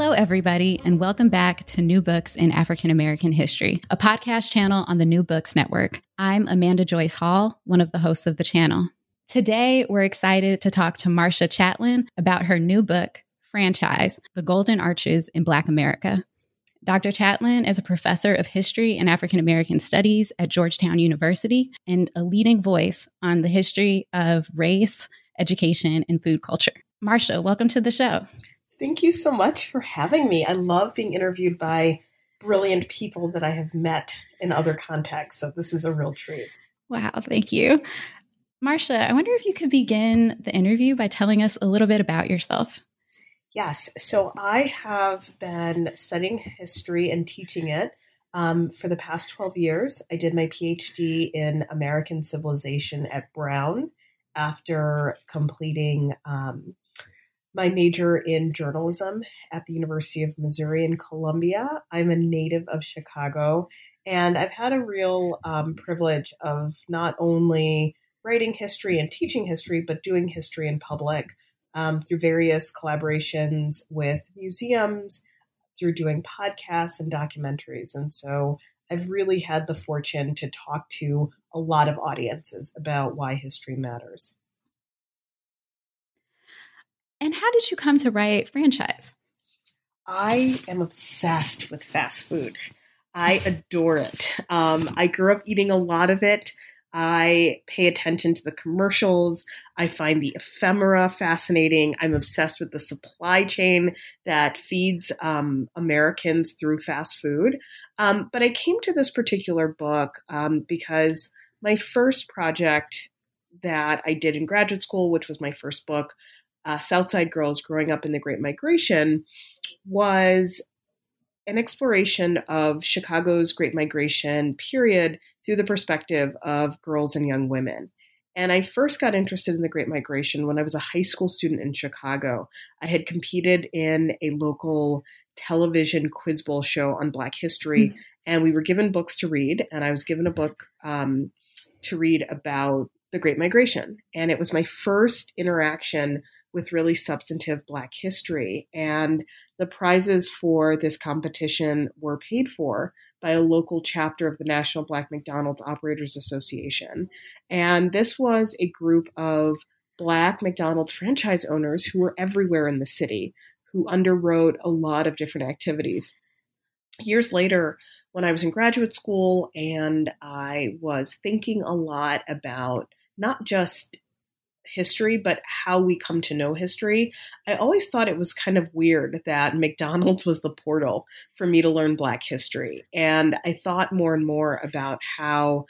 Hello, everybody, and welcome back to New Books in African American History, a podcast channel on the New Books Network. I'm Amanda Joyce Hall, one of the hosts of the channel. Today, we're excited to talk to Marcia Chatelain about her new book, Franchise The Golden Arches in Black America. Dr. Chatelain is a professor of history and African American studies at Georgetown University and a leading voice on the history of race, education, and food culture. Marcia, welcome to the show. Thank you so much for having me. I love being interviewed by brilliant people that I have met in other contexts. So this is a real treat. Wow, thank you. Marcia, I wonder if you could begin the interview by telling us a little bit about yourself. Yes. So I have been studying history and teaching it um, for the past 12 years. I did my PhD in American civilization at Brown after completing um, my major in journalism at the University of Missouri in Columbia. I'm a native of Chicago, and I've had a real um, privilege of not only writing history and teaching history, but doing history in public um, through various collaborations with museums, through doing podcasts and documentaries. And so I've really had the fortune to talk to a lot of audiences about why history matters. And how did you come to write franchise? I am obsessed with fast food. I adore it. Um, I grew up eating a lot of it. I pay attention to the commercials. I find the ephemera fascinating. I'm obsessed with the supply chain that feeds um, Americans through fast food. Um, but I came to this particular book um, because my first project that I did in graduate school, which was my first book, uh, Southside Girls Growing Up in the Great Migration was an exploration of Chicago's Great Migration period through the perspective of girls and young women. And I first got interested in the Great Migration when I was a high school student in Chicago. I had competed in a local television quiz bowl show on Black history, mm-hmm. and we were given books to read. And I was given a book um, to read about the Great Migration. And it was my first interaction with really substantive Black history. And the prizes for this competition were paid for by a local chapter of the National Black McDonald's Operators Association. And this was a group of Black McDonald's franchise owners who were everywhere in the city, who underwrote a lot of different activities. Years later, when I was in graduate school and I was thinking a lot about not just history, but how we come to know history. I always thought it was kind of weird that McDonald's was the portal for me to learn Black history. And I thought more and more about how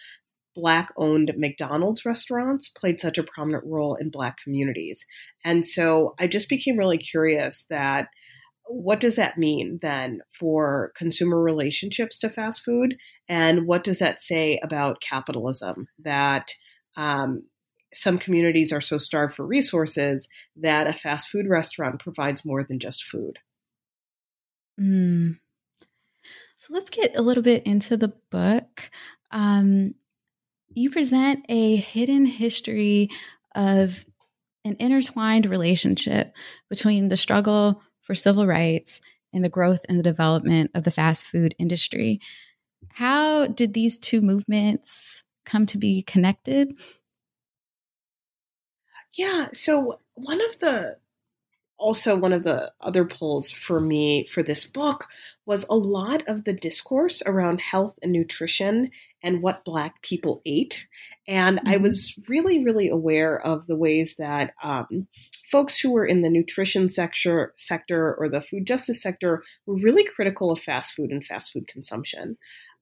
Black owned McDonald's restaurants played such a prominent role in Black communities. And so I just became really curious that what does that mean then for consumer relationships to fast food? And what does that say about capitalism? That um, some communities are so starved for resources that a fast food restaurant provides more than just food. Mm. So let's get a little bit into the book. Um, you present a hidden history of an intertwined relationship between the struggle for civil rights and the growth and the development of the fast food industry. How did these two movements come to be connected? Yeah. So one of the also one of the other pulls for me for this book was a lot of the discourse around health and nutrition and what Black people ate. And mm-hmm. I was really, really aware of the ways that um, folks who were in the nutrition sector, sector or the food justice sector were really critical of fast food and fast food consumption.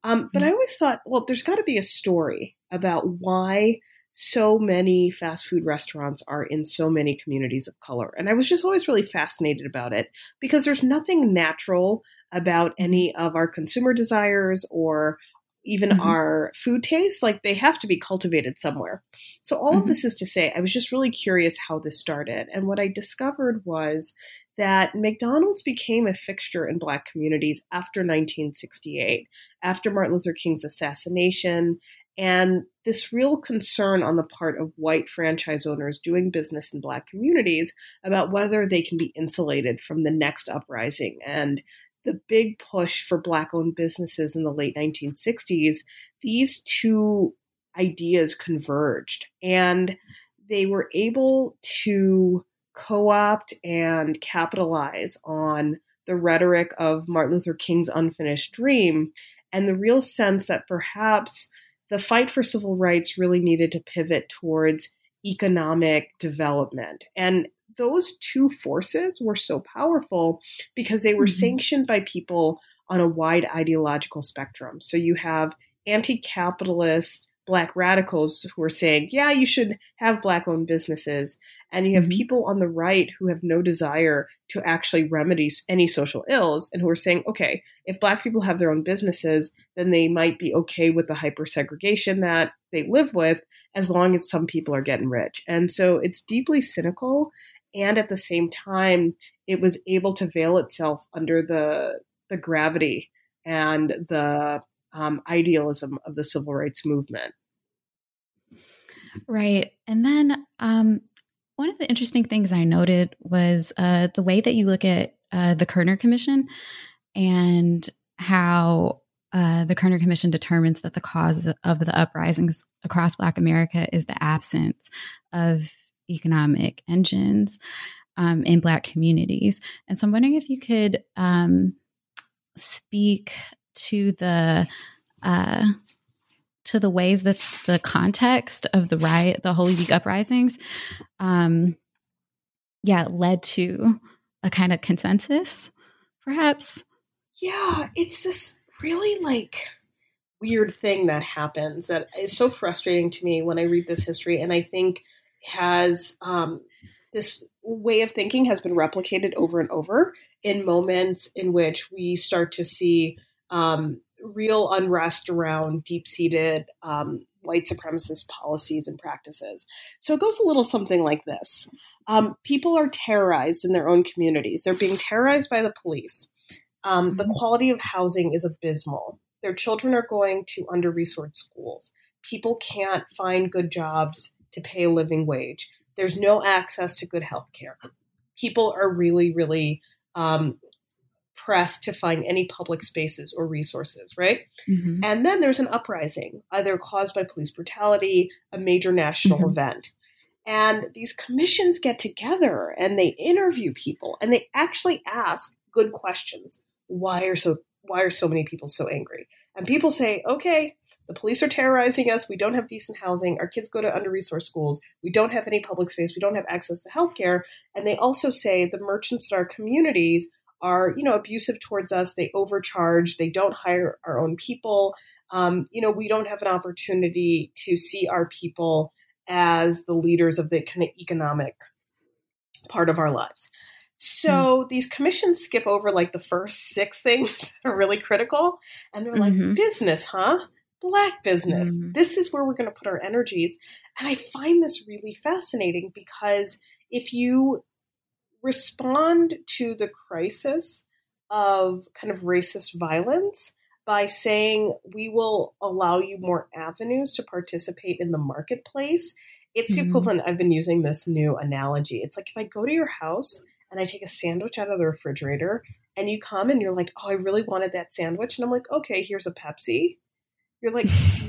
Um, but mm-hmm. I always thought, well, there's got to be a story about why so many fast food restaurants are in so many communities of color. And I was just always really fascinated about it because there's nothing natural about any of our consumer desires or even mm-hmm. our food tastes. Like they have to be cultivated somewhere. So, all mm-hmm. of this is to say, I was just really curious how this started. And what I discovered was that McDonald's became a fixture in Black communities after 1968, after Martin Luther King's assassination, and this real concern on the part of white franchise owners doing business in Black communities about whether they can be insulated from the next uprising. And the big push for Black owned businesses in the late 1960s, these two ideas converged and they were able to co opt and capitalize on the rhetoric of Martin Luther King's unfinished dream and the real sense that perhaps the fight for civil rights really needed to pivot towards economic development. And those two forces were so powerful because they were mm-hmm. sanctioned by people on a wide ideological spectrum. So you have anti capitalist black radicals who are saying, yeah, you should have black owned businesses. And you have mm-hmm. people on the right who have no desire to actually remedy any social ills and who are saying, okay, if black people have their own businesses, then they might be okay with the hyper segregation that they live with as long as some people are getting rich. And so it's deeply cynical. And at the same time, it was able to veil itself under the, the gravity and the um, idealism of the civil rights movement. Right. And then um, one of the interesting things I noted was uh, the way that you look at uh, the Kerner Commission and how uh, the Kerner Commission determines that the cause of the uprisings across Black America is the absence of economic engines um, in Black communities. And so I'm wondering if you could um, speak to the uh, to the ways that the context of the riot, the Holy Week uprisings, um, yeah, led to a kind of consensus, perhaps. Yeah, it's this really like weird thing that happens that is so frustrating to me when I read this history, and I think has um, this way of thinking has been replicated over and over in moments in which we start to see um, real unrest around deep seated um, white supremacist policies and practices. So it goes a little something like this um, People are terrorized in their own communities, they're being terrorized by the police. Um, the mm-hmm. quality of housing is abysmal. Their children are going to under resourced schools. People can't find good jobs to pay a living wage. There's no access to good health care. People are really, really um, pressed to find any public spaces or resources, right? Mm-hmm. And then there's an uprising, either caused by police brutality, a major national mm-hmm. event. And these commissions get together and they interview people and they actually ask good questions. Why are so why are so many people so angry? And people say, okay, the police are terrorizing us. We don't have decent housing. Our kids go to under resourced schools. We don't have any public space. We don't have access to healthcare. And they also say the merchants in our communities are you know abusive towards us. They overcharge. They don't hire our own people. Um, you know we don't have an opportunity to see our people as the leaders of the kind of economic part of our lives. So mm. these commissions skip over like the first six things that are really critical and they're like mm-hmm. business huh? Black business. Mm-hmm. this is where we're going to put our energies. And i find this really fascinating because if you respond to the crisis of kind of racist violence by saying we will allow you more avenues to participate in the marketplace. It's mm-hmm. equivalent. I've been using this new analogy. It's like if I go to your house and I take a sandwich out of the refrigerator and you come and you're like, oh, I really wanted that sandwich. And I'm like, okay, here's a Pepsi. You're like,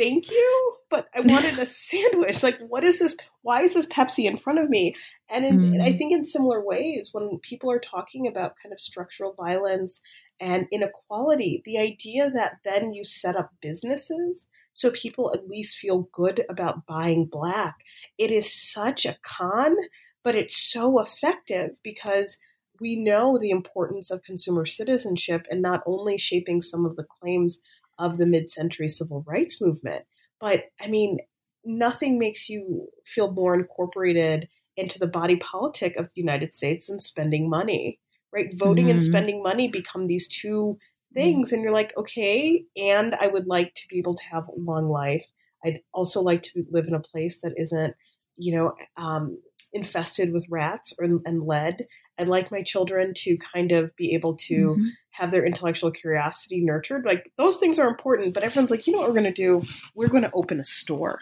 thank you, but I wanted a sandwich. Like, what is this? Why is this Pepsi in front of me? And, in, mm. and I think in similar ways, when people are talking about kind of structural violence and inequality, the idea that then you set up businesses so people at least feel good about buying black, it is such a con, but it's so effective because we know the importance of consumer citizenship and not only shaping some of the claims of the mid century civil rights movement, but I mean, nothing makes you feel more incorporated into the body politic of the United States than spending money, right? Voting mm-hmm. and spending money become these two things. And you're like, okay, and I would like to be able to have a long life. I'd also like to live in a place that isn't, you know, um, infested with rats or, and lead. I'd like my children to kind of be able to mm-hmm. have their intellectual curiosity nurtured. Like those things are important, but everyone's like, you know what we're going to do? We're going to open a store.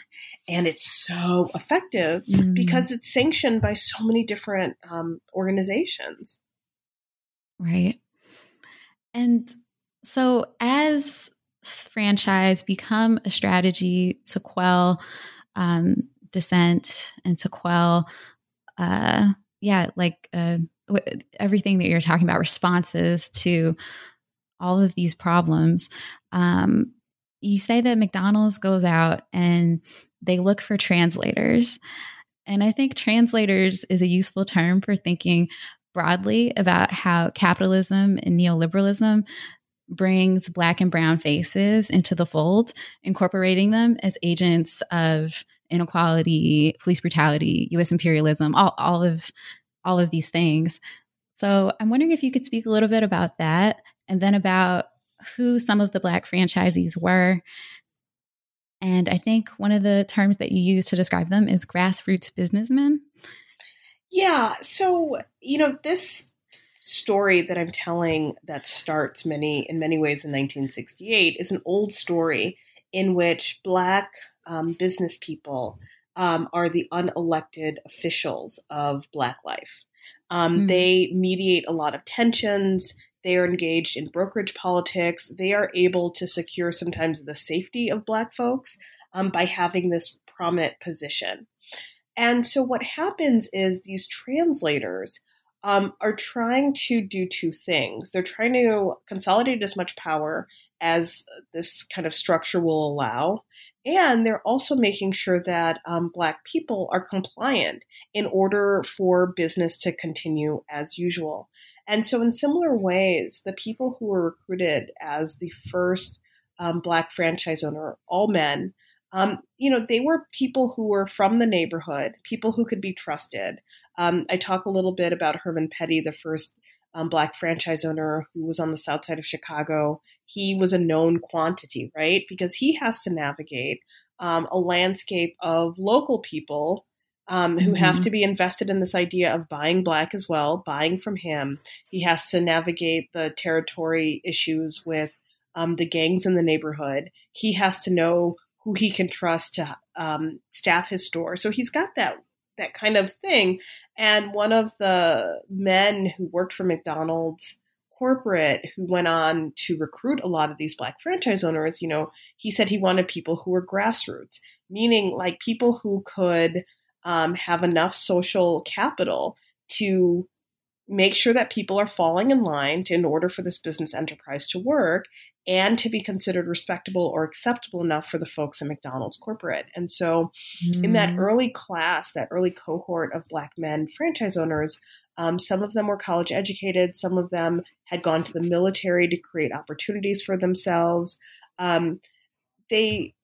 And it's so effective mm-hmm. because it's sanctioned by so many different um, organizations. Right. And so as franchise become a strategy to quell um, dissent and to quell, uh, yeah, like uh, everything that you're talking about, responses to all of these problems. Um, you say that McDonald's goes out and they look for translators. And I think translators is a useful term for thinking broadly about how capitalism and neoliberalism brings black and brown faces into the fold, incorporating them as agents of inequality, police brutality, US imperialism, all, all of all of these things. So I'm wondering if you could speak a little bit about that and then about who some of the Black franchisees were. And I think one of the terms that you use to describe them is grassroots businessmen. Yeah. So, you know, this story that I'm telling that starts many in many ways in 1968 is an old story in which black um, business people um, are the unelected officials of Black life. Um, mm-hmm. They mediate a lot of tensions. They are engaged in brokerage politics. They are able to secure sometimes the safety of Black folks um, by having this prominent position. And so, what happens is these translators um, are trying to do two things. They're trying to consolidate as much power as this kind of structure will allow, and they're also making sure that um, Black people are compliant in order for business to continue as usual. And so, in similar ways, the people who were recruited as the first um, Black franchise owner, all men, um, you know, they were people who were from the neighborhood, people who could be trusted. Um, I talk a little bit about Herman Petty, the first um, black franchise owner who was on the south side of Chicago, he was a known quantity, right? Because he has to navigate um, a landscape of local people um, who mm-hmm. have to be invested in this idea of buying black as well, buying from him. He has to navigate the territory issues with um, the gangs in the neighborhood. He has to know who he can trust to um, staff his store. So he's got that that kind of thing. And one of the men who worked for McDonald's corporate who went on to recruit a lot of these black franchise owners, you know, he said he wanted people who were grassroots, meaning like people who could um, have enough social capital to make sure that people are falling in line to, in order for this business enterprise to work and to be considered respectable or acceptable enough for the folks in McDonald's corporate. And so, mm. in that mm. early class, that early cohort of Black men franchise owners, um, some of them were college educated, some of them had gone to the military to create opportunities for themselves. Um, they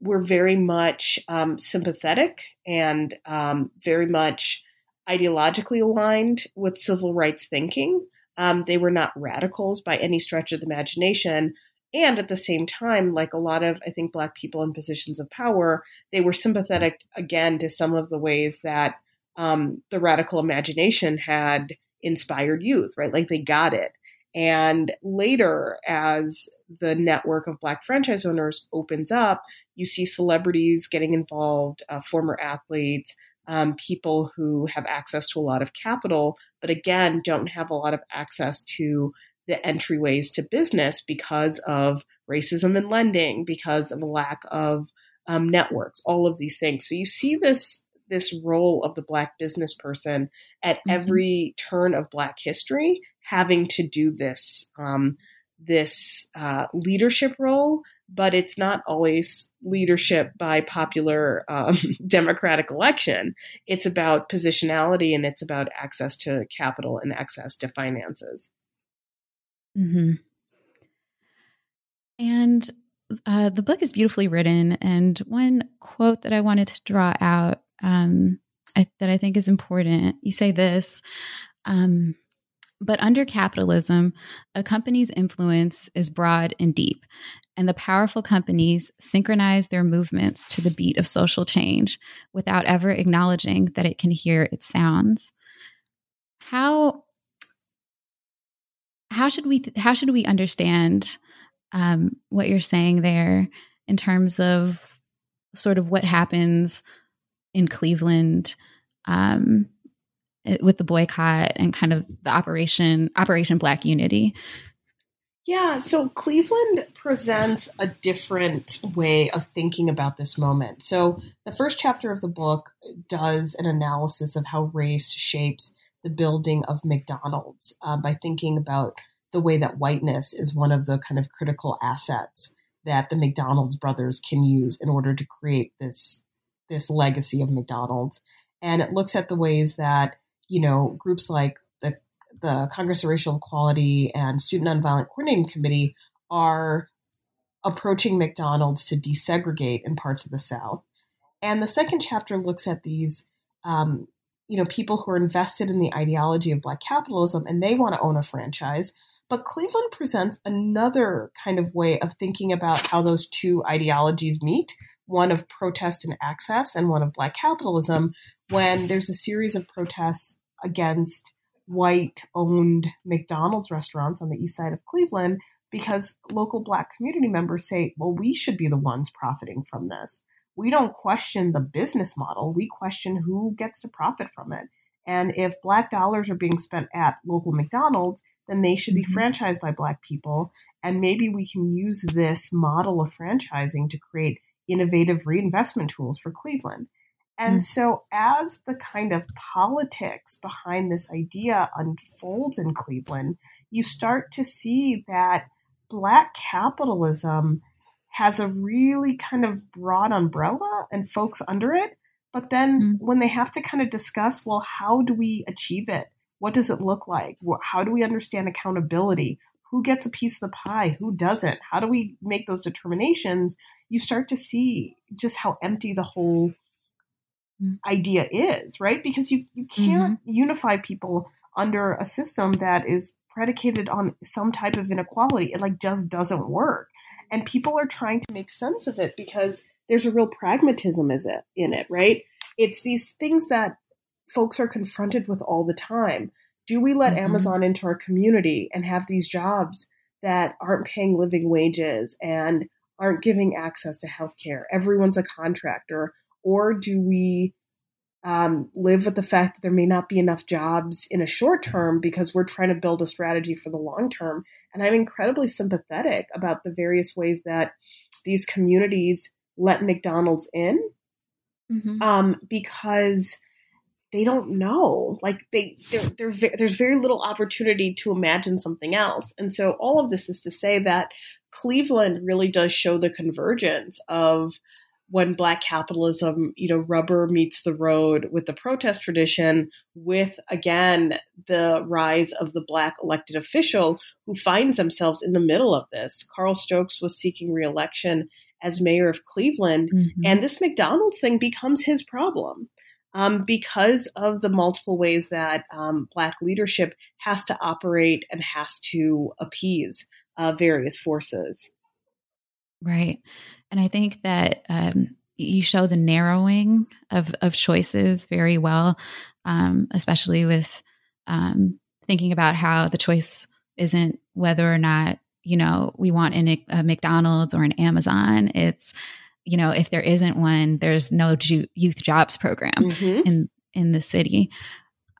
were very much um, sympathetic and um, very much ideologically aligned with civil rights thinking. Um, they were not radicals by any stretch of the imagination. And at the same time, like a lot of, I think, Black people in positions of power, they were sympathetic again to some of the ways that um, the radical imagination had inspired youth, right? Like they got it. And later, as the network of Black franchise owners opens up, you see celebrities getting involved, uh, former athletes, um, people who have access to a lot of capital, but again, don't have a lot of access to the entryways to business because of racism in lending because of a lack of um, networks, all of these things. So you see this this role of the black business person at mm-hmm. every turn of black history having to do this um, this uh, leadership role but it's not always leadership by popular um, democratic election. It's about positionality and it's about access to capital and access to finances. Mm-hmm. And uh, the book is beautifully written. And one quote that I wanted to draw out um, I, that I think is important you say this. Um, but under capitalism, a company's influence is broad and deep, and the powerful companies synchronize their movements to the beat of social change without ever acknowledging that it can hear its sounds. How how should we how should we understand um, what you're saying there in terms of sort of what happens in Cleveland um, with the boycott and kind of the operation Operation Black Unity? Yeah, so Cleveland presents a different way of thinking about this moment. So the first chapter of the book does an analysis of how race shapes the building of McDonald's uh, by thinking about the way that whiteness is one of the kind of critical assets that the McDonald's brothers can use in order to create this this legacy of McDonald's. And it looks at the ways that you know, groups like the, the Congress of Racial Equality and Student Nonviolent Coordinating Committee are approaching McDonald's to desegregate in parts of the South. And the second chapter looks at these, um, you know, people who are invested in the ideology of Black capitalism and they want to own a franchise. But Cleveland presents another kind of way of thinking about how those two ideologies meet one of protest and access and one of Black capitalism, when there's a series of protests against white owned McDonald's restaurants on the east side of Cleveland because local black community members say, well, we should be the ones profiting from this. We don't question the business model, we question who gets to profit from it. And if black dollars are being spent at local McDonald's, then they should be mm-hmm. franchised by black people. And maybe we can use this model of franchising to create innovative reinvestment tools for Cleveland. And mm. so, as the kind of politics behind this idea unfolds in Cleveland, you start to see that Black capitalism has a really kind of broad umbrella and folks under it. But then, mm. when they have to kind of discuss, well, how do we achieve it? What does it look like? How do we understand accountability? Who gets a piece of the pie? Who doesn't? How do we make those determinations? You start to see just how empty the whole idea is, right? Because you, you can't mm-hmm. unify people under a system that is predicated on some type of inequality. It like just doesn't work. And people are trying to make sense of it because there's a real pragmatism is it in it, right? It's these things that folks are confronted with all the time. Do we let mm-hmm. Amazon into our community and have these jobs that aren't paying living wages and aren't giving access to healthcare? Everyone's a contractor or do we um, live with the fact that there may not be enough jobs in a short term because we're trying to build a strategy for the long term? And I'm incredibly sympathetic about the various ways that these communities let McDonald's in mm-hmm. um, because they don't know. Like they, they're, they're, there's very little opportunity to imagine something else. And so all of this is to say that Cleveland really does show the convergence of when black capitalism you know rubber meets the road with the protest tradition with again the rise of the black elected official who finds themselves in the middle of this. Carl stokes was seeking reelection as mayor of cleveland mm-hmm. and this mcdonald's thing becomes his problem um, because of the multiple ways that um, black leadership has to operate and has to appease uh, various forces. Right and I think that um, you show the narrowing of, of choices very well, um, especially with um, thinking about how the choice isn't whether or not, you know, we want in a McDonald's or an Amazon. It's, you know, if there isn't one, there's no ju- youth jobs program mm-hmm. in, in the city.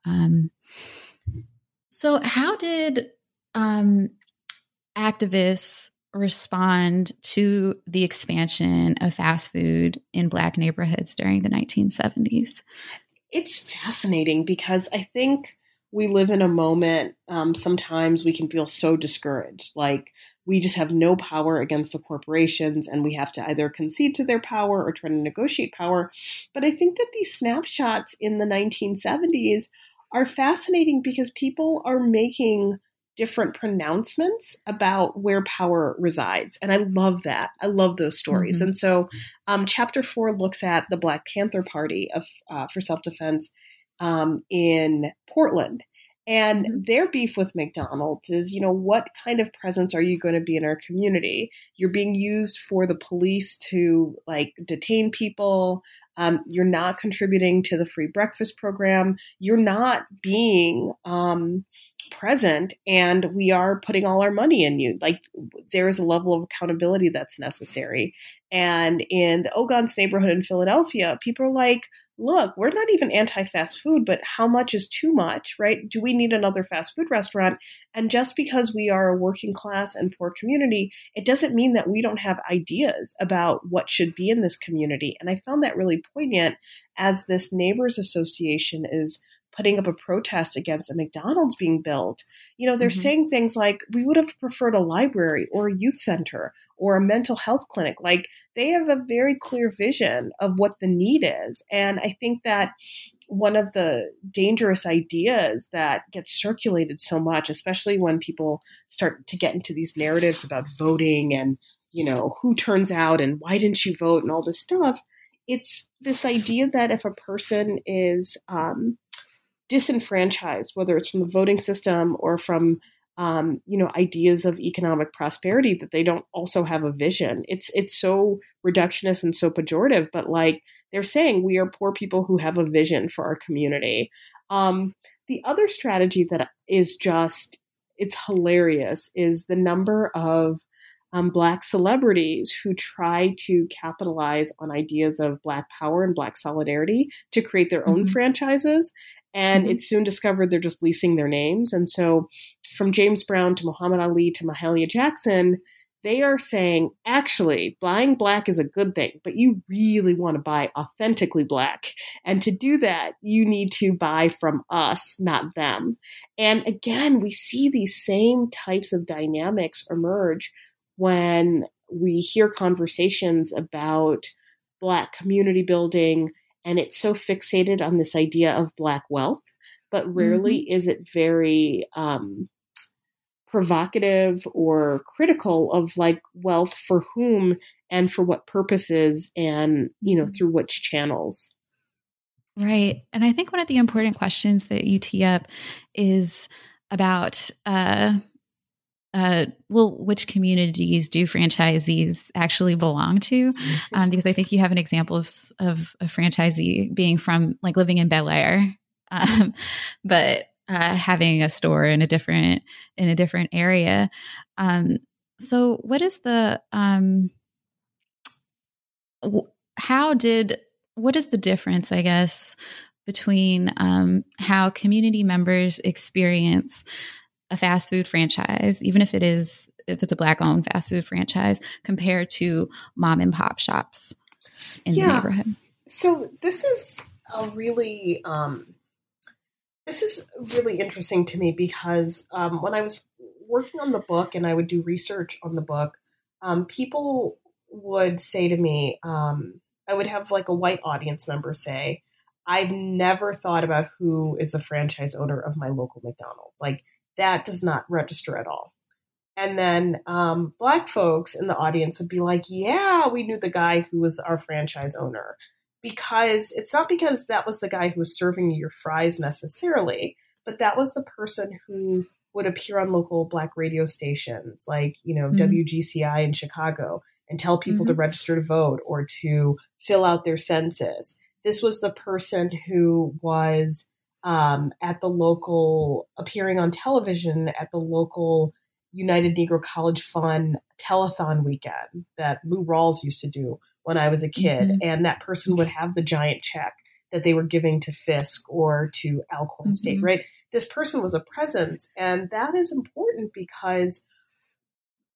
Um, so how did um, activists respond to the expansion of fast food in Black neighborhoods during the 1970s? It's fascinating because I think we live in a moment, um, sometimes we can feel so discouraged. Like, we just have no power against the corporations and we have to either concede to their power or try to negotiate power. But I think that these snapshots in the 1970s are fascinating because people are making different pronouncements about where power resides. And I love that. I love those stories. Mm-hmm. And so, um, chapter four looks at the Black Panther Party of uh, for self defense um, in Portland. And mm-hmm. their beef with McDonald's is, you know, what kind of presence are you going to be in our community? You're being used for the police to like detain people. Um, you're not contributing to the free breakfast program. You're not being um, present, and we are putting all our money in you. Like there is a level of accountability that's necessary. And in the Ogontz neighborhood in Philadelphia, people are like, look, we're not even anti fast food, but how much is too much, right? Do we need another fast food restaurant? And just because we are a working class and poor community, it doesn't mean that we don't have ideas about what should be in this community. And I found that really poignant as this neighbors association is putting up a protest against a McDonald's being built, you know, they're mm-hmm. saying things like, we would have preferred a library or a youth center or a mental health clinic. Like they have a very clear vision of what the need is. And I think that one of the dangerous ideas that gets circulated so much, especially when people start to get into these narratives about voting and, you know, who turns out and why didn't you vote and all this stuff. It's this idea that if a person is um, disenfranchised, whether it's from the voting system or from um, you know ideas of economic prosperity, that they don't also have a vision. It's it's so reductionist and so pejorative, but like they're saying, we are poor people who have a vision for our community. Um, the other strategy that is just it's hilarious is the number of um, black celebrities who try to capitalize on ideas of black power and black solidarity to create their own mm-hmm. franchises and mm-hmm. it's soon discovered they're just leasing their names. And so, from James Brown to Muhammad Ali to Mahalia Jackson, they are saying, actually, buying black is a good thing, but you really want to buy authentically black. And to do that, you need to buy from us, not them. And again, we see these same types of dynamics emerge when we hear conversations about black community building, and it's so fixated on this idea of black wealth but rarely mm-hmm. is it very um, provocative or critical of like wealth for whom and for what purposes and you know mm-hmm. through which channels right and i think one of the important questions that you tee up is about uh uh, well, which communities do franchisees actually belong to? Um, because I think you have an example of, of a franchisee being from like living in Bel Air, um, but uh, having a store in a different in a different area. Um, so, what is the um, how did what is the difference? I guess between um, how community members experience a fast food franchise, even if it is if it's a black owned fast food franchise, compared to mom and pop shops in yeah. the neighborhood. So this is a really um, this is really interesting to me because um, when I was working on the book and I would do research on the book, um, people would say to me, um, I would have like a white audience member say, I've never thought about who is a franchise owner of my local McDonald's. Like that does not register at all. And then um, black folks in the audience would be like, yeah, we knew the guy who was our franchise owner. Because it's not because that was the guy who was serving you your fries necessarily, but that was the person who would appear on local black radio stations like, you know, mm-hmm. WGCI in Chicago and tell people mm-hmm. to register to vote or to fill out their census. This was the person who was um, at the local, appearing on television at the local United Negro College Fund telethon weekend that Lou Rawls used to do when I was a kid. Mm-hmm. And that person would have the giant check that they were giving to Fisk or to Alcorn mm-hmm. State, right? This person was a presence. And that is important because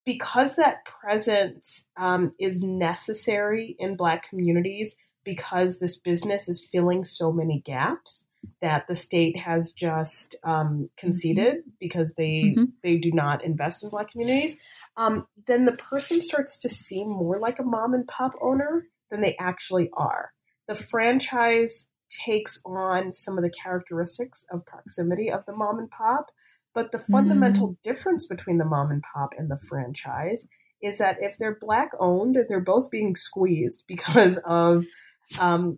because that presence um, is necessary in Black communities, because this business is filling so many gaps that the state has just um, conceded mm-hmm. because they mm-hmm. they do not invest in Black communities, um, then the person starts to seem more like a mom and pop owner than they actually are. The franchise takes on some of the characteristics of proximity of the mom and pop, but the fundamental mm. difference between the mom and pop and the franchise is that if they're black owned, they're both being squeezed because of um,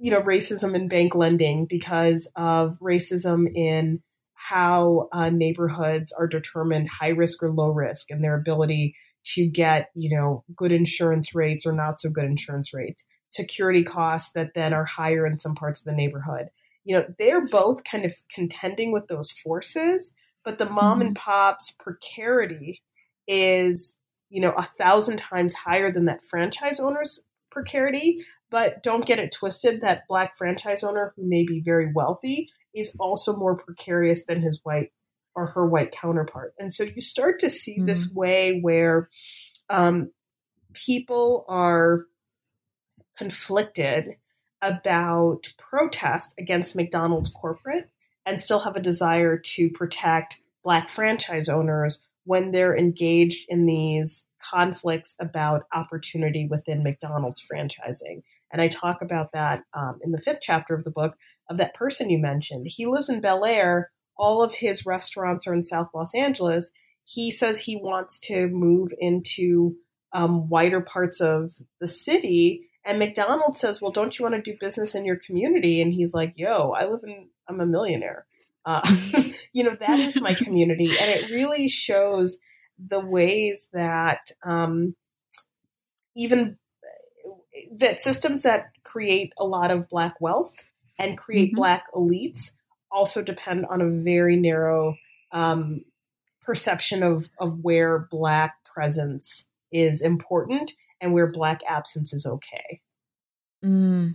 you know racism in bank lending, because of racism in how uh, neighborhoods are determined high risk or low risk and their ability to get you know good insurance rates or not so good insurance rates security costs that then are higher in some parts of the neighborhood you know they're both kind of contending with those forces but the mom mm-hmm. and pop's precarity is you know a thousand times higher than that franchise owner's precarity but don't get it twisted that black franchise owner who may be very wealthy is also more precarious than his white or her white counterpart. And so you start to see mm-hmm. this way where um, people are conflicted about protest against McDonald's corporate and still have a desire to protect black franchise owners when they're engaged in these conflicts about opportunity within McDonald's franchising. And I talk about that um, in the fifth chapter of the book of that person you mentioned. He lives in Bel Air. All of his restaurants are in South Los Angeles. He says he wants to move into um, wider parts of the city. And McDonald's says, Well, don't you want to do business in your community? And he's like, Yo, I live in, I'm a millionaire. Uh, you know, that is my community. And it really shows the ways that um, even that systems that create a lot of black wealth and create mm-hmm. black elites also depend on a very narrow um, perception of, of where black presence is important and where black absence is okay. Mm.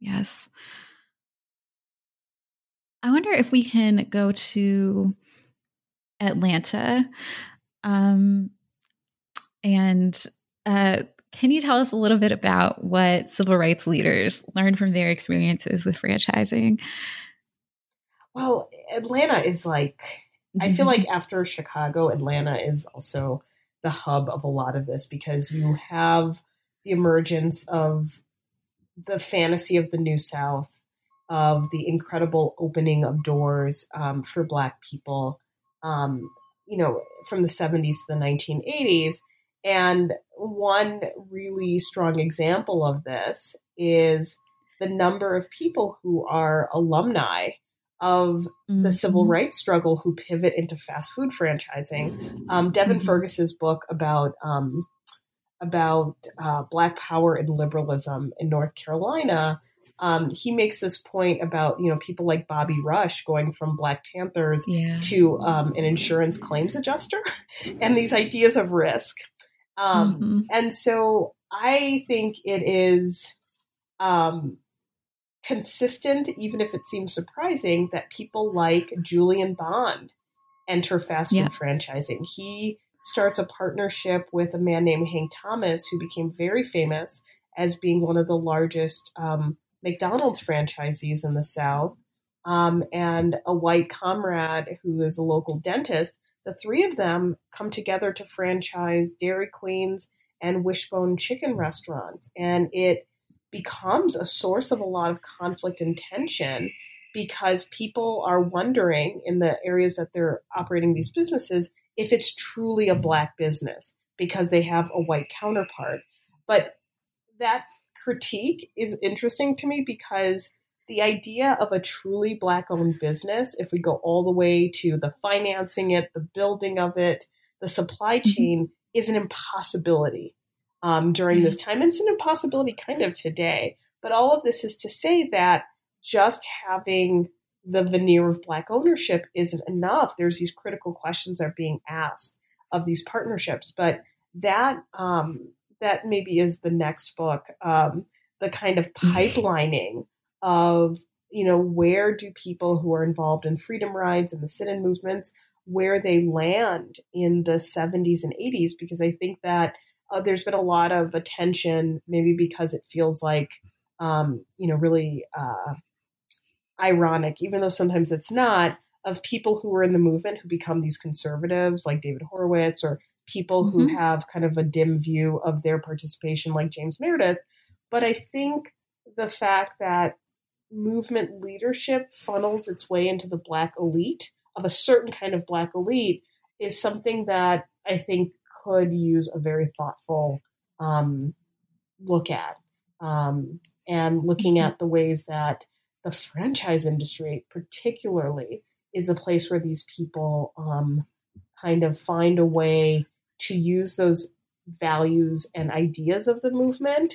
Yes. I wonder if we can go to Atlanta um, and uh, can you tell us a little bit about what civil rights leaders learned from their experiences with franchising? Well, Atlanta is like, I feel like after Chicago, Atlanta is also the hub of a lot of this because you have the emergence of the fantasy of the New South, of the incredible opening of doors um, for Black people, um, you know, from the 70s to the 1980s. And one really strong example of this is the number of people who are alumni of mm-hmm. the civil rights struggle who pivot into fast food franchising. Um, Devin mm-hmm. Fergus's book about um, about uh, Black Power and liberalism in North Carolina. Um, he makes this point about you know people like Bobby Rush going from Black Panthers yeah. to um, an insurance claims adjuster, and these ideas of risk. Um, mm-hmm. And so I think it is um, consistent, even if it seems surprising, that people like Julian Bond enter fast food yeah. franchising. He starts a partnership with a man named Hank Thomas, who became very famous as being one of the largest um, McDonald's franchisees in the South, um, and a white comrade who is a local dentist the three of them come together to franchise Dairy Queens and Wishbone chicken restaurants. And it becomes a source of a lot of conflict and tension because people are wondering in the areas that they're operating these businesses if it's truly a black business because they have a white counterpart. But that critique is interesting to me because the idea of a truly black owned business, if we go all the way to the financing it, the building of it, the supply mm-hmm. chain, mm-hmm. is an impossibility um, during this time. And it's an impossibility kind of today. But all of this is to say that just having the veneer of black ownership isn't enough. There's these critical questions that are being asked of these partnerships. But that um, that maybe is the next book, um, the kind of pipelining of you know, where do people who are involved in freedom rides and the sit in movements, where they land in the 70s and 80s? Because I think that uh, there's been a lot of attention, maybe because it feels like, um, you know, really uh, ironic, even though sometimes it's not, of people who are in the movement who become these conservatives like David Horowitz or people mm-hmm. who have kind of a dim view of their participation like James Meredith. But I think the fact that movement leadership funnels its way into the black elite of a certain kind of black elite is something that I think could use a very thoughtful um, look at. Um, and looking mm-hmm. at the ways that the franchise industry, particularly, is a place where these people um, kind of find a way to use those values and ideas of the movement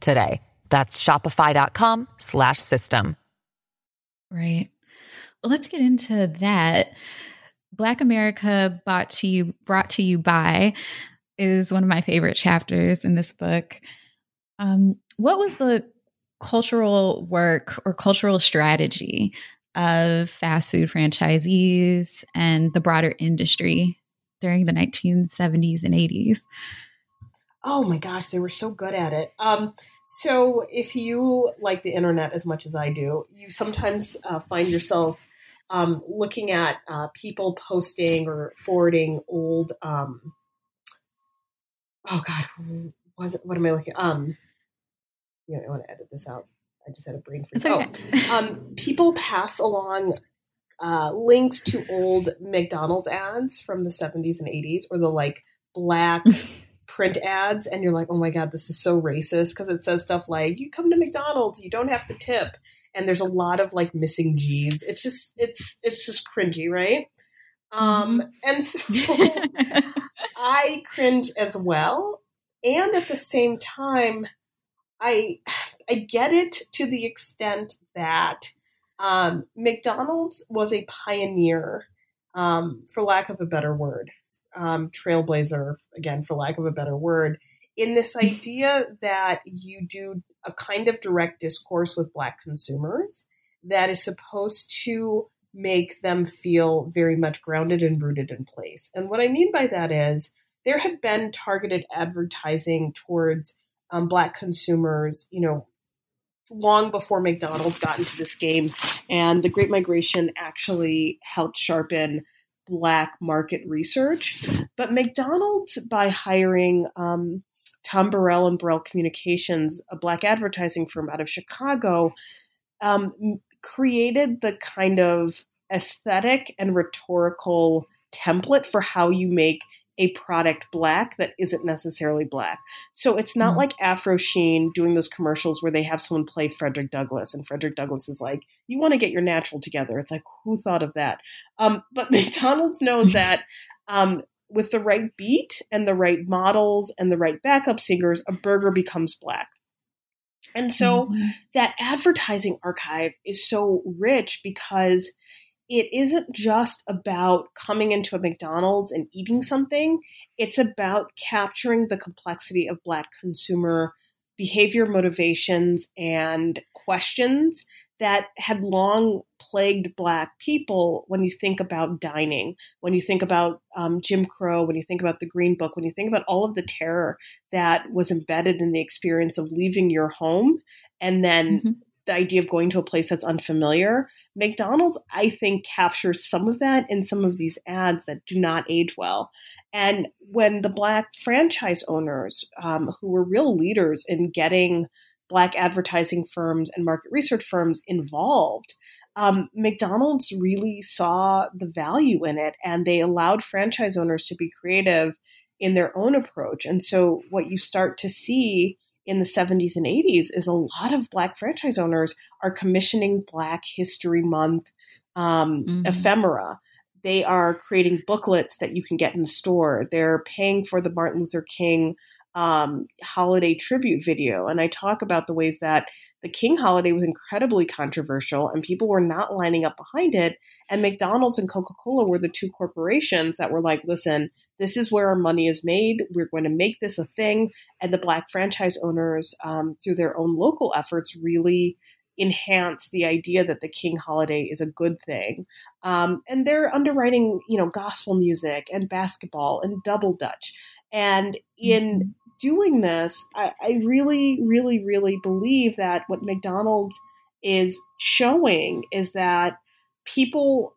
today. That's shopify.com slash system. Right. Well, let's get into that. Black America brought to you brought to you by is one of my favorite chapters in this book. Um, what was the cultural work or cultural strategy of fast food franchisees and the broader industry during the 1970s and 80s? Oh my gosh, they were so good at it. Um, so, if you like the internet as much as I do, you sometimes uh, find yourself um, looking at uh, people posting or forwarding old. Um, oh God, was it? What am I looking? Um, yeah, I want to edit this out. I just had a brain freeze. Okay. Oh, um, people pass along uh, links to old McDonald's ads from the 70s and 80s, or the like black print ads, and you're like, oh my god, this is so racist because it says stuff like, "You come to McDonald's, you don't have to tip," and there's a lot of like missing G's. It's just it's it's just cringy, right? Um, and so I cringe as well, and at the same time, I I get it to the extent that um, McDonald's was a pioneer, um, for lack of a better word, um, trailblazer, again, for lack of a better word, in this idea that you do a kind of direct discourse with Black consumers that is supposed to make them feel very much grounded and rooted in place. And what I mean by that is there had been targeted advertising towards um, Black consumers, you know, long before McDonald's got into this game. And the Great Migration actually helped sharpen black market research. But McDonald's, by hiring um, Tom Burrell and Burrell Communications, a black advertising firm out of Chicago, um, created the kind of aesthetic and rhetorical template for how you make a product black that isn't necessarily black. So it's not mm-hmm. like Afro Sheen doing those commercials where they have someone play Frederick Douglass and Frederick Douglass is like, you want to get your natural together. It's like, who thought of that? Um, but McDonald's knows that um, with the right beat and the right models and the right backup singers, a burger becomes black. And so mm-hmm. that advertising archive is so rich because – it isn't just about coming into a McDonald's and eating something. It's about capturing the complexity of Black consumer behavior, motivations, and questions that had long plagued Black people when you think about dining, when you think about um, Jim Crow, when you think about the Green Book, when you think about all of the terror that was embedded in the experience of leaving your home and then mm-hmm the idea of going to a place that's unfamiliar. McDonald's, I think, captures some of that in some of these ads that do not age well. And when the Black franchise owners, um, who were real leaders in getting Black advertising firms and market research firms involved, um, McDonald's really saw the value in it and they allowed franchise owners to be creative in their own approach. And so, what you start to see in the 70s and 80s is a lot of Black franchise owners are commissioning Black History Month um, mm-hmm. ephemera. They are creating booklets that you can get in the store. They're paying for the Martin Luther King um, holiday tribute video. And I talk about the ways that the King holiday was incredibly controversial and people were not lining up behind it. And McDonald's and Coca Cola were the two corporations that were like, listen, this is where our money is made. We're going to make this a thing. And the Black franchise owners, um, through their own local efforts, really enhance the idea that the King holiday is a good thing. Um, and they're underwriting, you know, gospel music and basketball and double dutch. And in mm-hmm doing this, I, I really, really, really believe that what McDonald's is showing is that people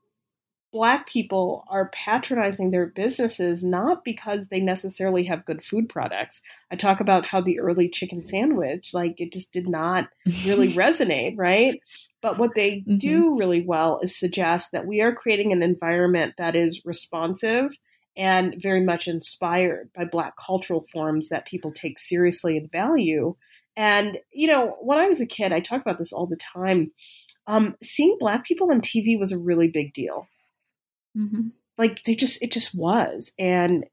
black people are patronizing their businesses not because they necessarily have good food products. I talk about how the early chicken sandwich, like it just did not really resonate, right? But what they mm-hmm. do really well is suggest that we are creating an environment that is responsive and very much inspired by Black cultural forms that people take seriously and value. And, you know, when I was a kid, I talk about this all the time. Um, seeing Black people on TV was a really big deal. Mm-hmm. Like, they just, it just was. And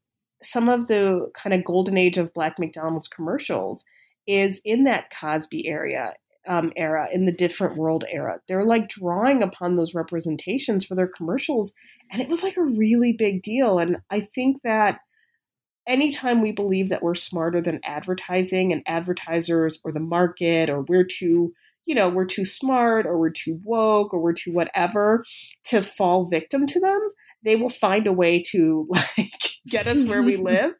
some of the kind of golden age of Black McDonald's commercials is in that Cosby area um, era, in the different world era. They're like drawing upon those representations for their commercials. And it was like a really big deal. And I think that anytime we believe that we're smarter than advertising and advertisers or the market or we're too you know we're too smart or we're too woke or we're too whatever to fall victim to them they will find a way to like get us where we live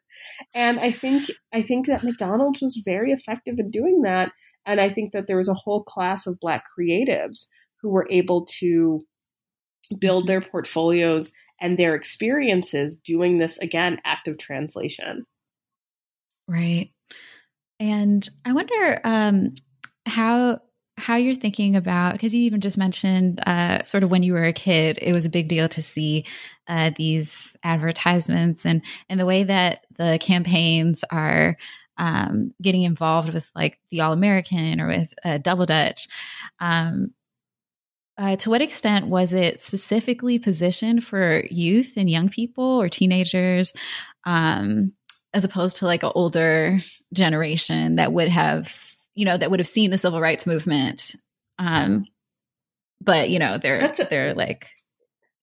and i think i think that mcdonald's was very effective in doing that and I think that there was a whole class of Black creatives who were able to build their portfolios and their experiences doing this again active translation. Right. And i wonder um, how how you're thinking about because you even just mentioned uh, sort of when you were a kid it was a big deal to see uh, these advertisements and and the way that the campaigns are um, getting involved with like the All American or with uh, Double Dutch. Um, uh, to what extent was it specifically positioned for youth and young people or teenagers, um, as opposed to like an older generation that would have, you know, that would have seen the civil rights movement? Um, but you know, they're a, they're like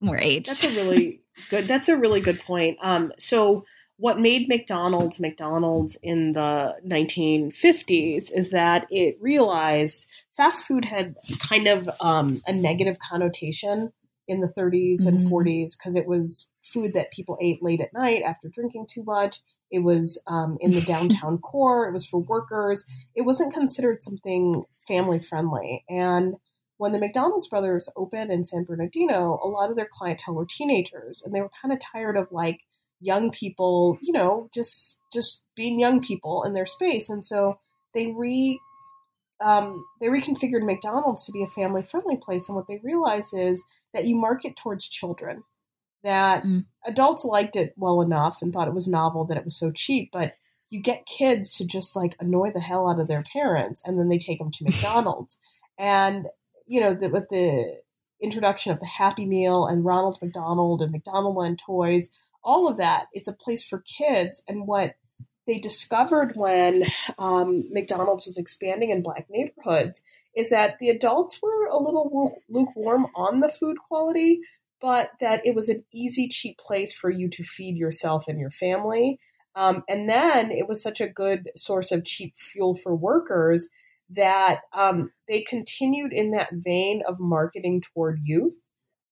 more age. That's a really good. That's a really good point. Um, so what made McDonald's McDonald's in the 1950s is that it realized fast food had kind of um, a negative connotation in the 30s mm-hmm. and 40s because it was food that people ate late at night after drinking too much. It was um, in the downtown core. It was for workers. It wasn't considered something family friendly. And when the McDonald's brothers opened in San Bernardino, a lot of their clientele were teenagers, and they were kind of tired of like young people, you know, just just being young people in their space, and so they re um, they reconfigured McDonald's to be a family friendly place. And what they realize is that you market towards children. That mm. adults liked it well enough and thought it was novel that it was so cheap, but you get kids to just like annoy the hell out of their parents, and then they take them to McDonald's. and you know, the, with the introduction of the Happy Meal and Ronald McDonald and McDonaldland toys, all of that. It's a place for kids. And what they discovered when um, McDonald's was expanding in black neighborhoods is that the adults were a little lukewarm on the food quality, but that it was an easy, cheap place for you to feed yourself and your family. Um, and then it was such a good source of cheap fuel for workers that um, they continued in that vein of marketing toward youth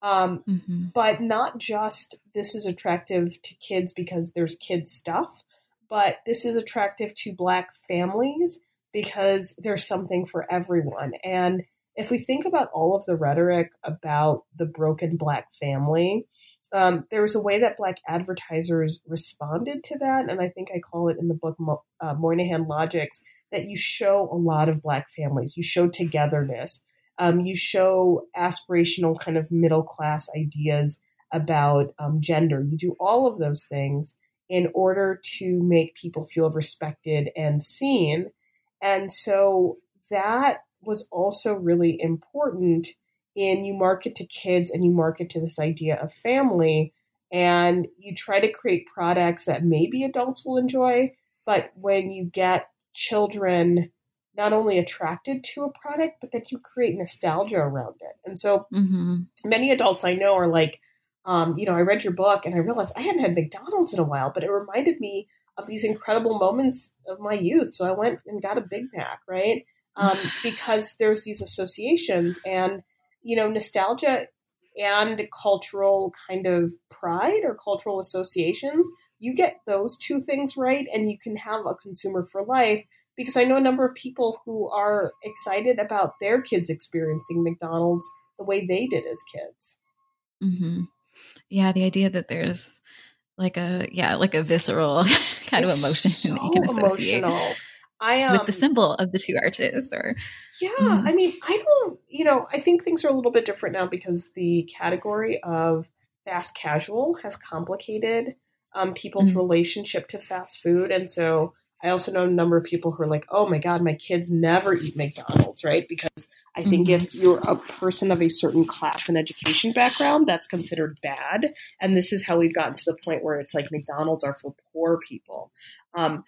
um, mm-hmm. But not just this is attractive to kids because there's kids stuff, but this is attractive to Black families because there's something for everyone. And if we think about all of the rhetoric about the broken Black family, um, there was a way that Black advertisers responded to that. And I think I call it in the book uh, Moynihan Logics that you show a lot of Black families, you show togetherness um, you show aspirational kind of middle class ideas about um, gender. You do all of those things in order to make people feel respected and seen. And so that was also really important in you market to kids and you market to this idea of family and you try to create products that maybe adults will enjoy but when you get children not only attracted to a product but that you create nostalgia around it. And so mm-hmm. many adults i know are like um, you know i read your book and i realized i hadn't had mcdonald's in a while but it reminded me of these incredible moments of my youth. So i went and got a big mac right? Um, because there's these associations and you know nostalgia and cultural kind of pride or cultural associations you get those two things right and you can have a consumer for life because i know a number of people who are excited about their kids experiencing mcdonald's the way they did as kids mm-hmm. yeah the idea that there's like a yeah like a visceral kind it's of emotion so that you can associate emotional. I um, with the um, symbol of the two arches or yeah mm-hmm. i mean i don't you know i think things are a little bit different now because the category of fast casual has complicated um, people's mm-hmm. relationship to fast food and so i also know a number of people who are like oh my god my kids never eat mcdonald's right? Because i think mm-hmm. if you're a person of a certain class and education background that's considered bad. And this is how we've gotten to the point where it's like mcdonald's are for poor people. Um,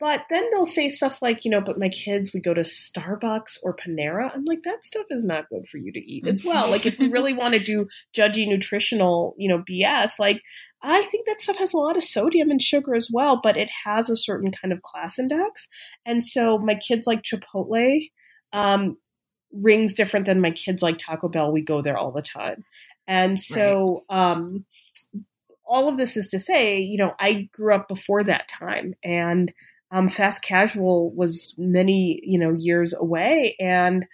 but then they'll say stuff like, you know, but my kids, we go to Starbucks or Panera. I'm like, that stuff is not good for you to eat as well. like, if we really want to do judgy nutritional, you know, BS, like, I think that stuff has a lot of sodium and sugar as well, but it has a certain kind of class index. And so my kids like Chipotle um, rings different than my kids like Taco Bell. We go there all the time. And so, right. um, all of this is to say, you know, I grew up before that time and um, fast casual was many, you know, years away. And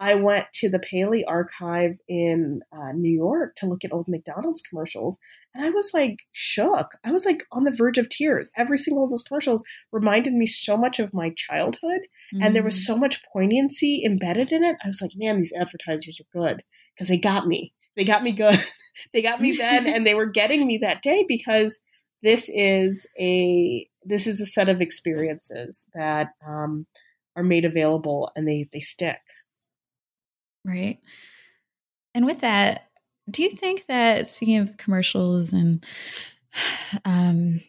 I went to the Paley archive in uh, New York to look at old McDonald's commercials. And I was like shook. I was like on the verge of tears. Every single of those commercials reminded me so much of my childhood. Mm-hmm. And there was mm. so much poignancy embedded in it. I was like, man, these advertisers are good because they got me. They got me good. they got me then, and they were getting me that day because this is a this is a set of experiences that um, are made available and they they stick. Right. And with that, do you think that speaking of commercials and um,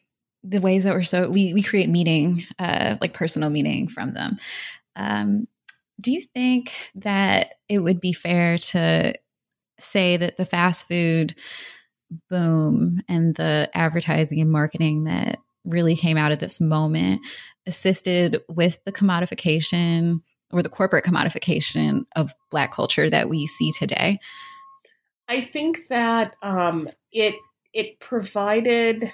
the ways that we're so we we create meaning, uh, like personal meaning from them, um, do you think that it would be fair to say that the fast food boom and the advertising and marketing that really came out at this moment assisted with the commodification or the corporate commodification of black culture that we see today i think that um, it it provided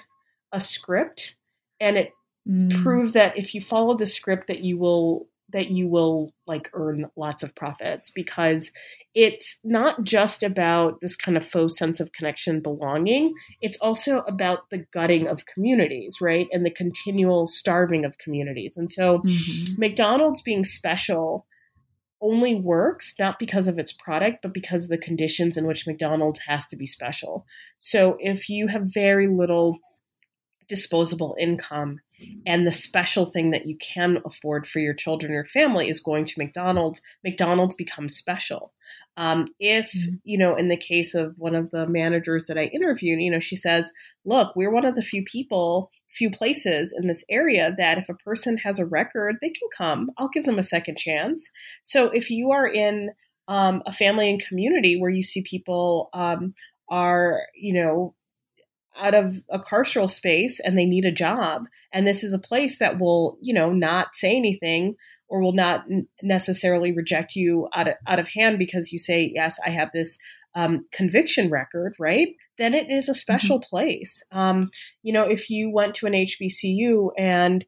a script and it mm. proved that if you follow the script that you will that you will like earn lots of profits because it's not just about this kind of faux sense of connection belonging it's also about the gutting of communities right and the continual starving of communities and so mm-hmm. mcdonald's being special only works not because of its product but because of the conditions in which mcdonald's has to be special so if you have very little disposable income and the special thing that you can afford for your children or family is going to McDonald's, McDonald's becomes special. Um, if, mm-hmm. you know, in the case of one of the managers that I interviewed, you know, she says, look, we're one of the few people, few places in this area that if a person has a record, they can come. I'll give them a second chance. So if you are in um, a family and community where you see people um, are, you know, out of a carceral space and they need a job and this is a place that will you know not say anything or will not necessarily reject you out of, out of hand because you say yes i have this um, conviction record right then it is a special mm-hmm. place um, you know if you went to an hbcu and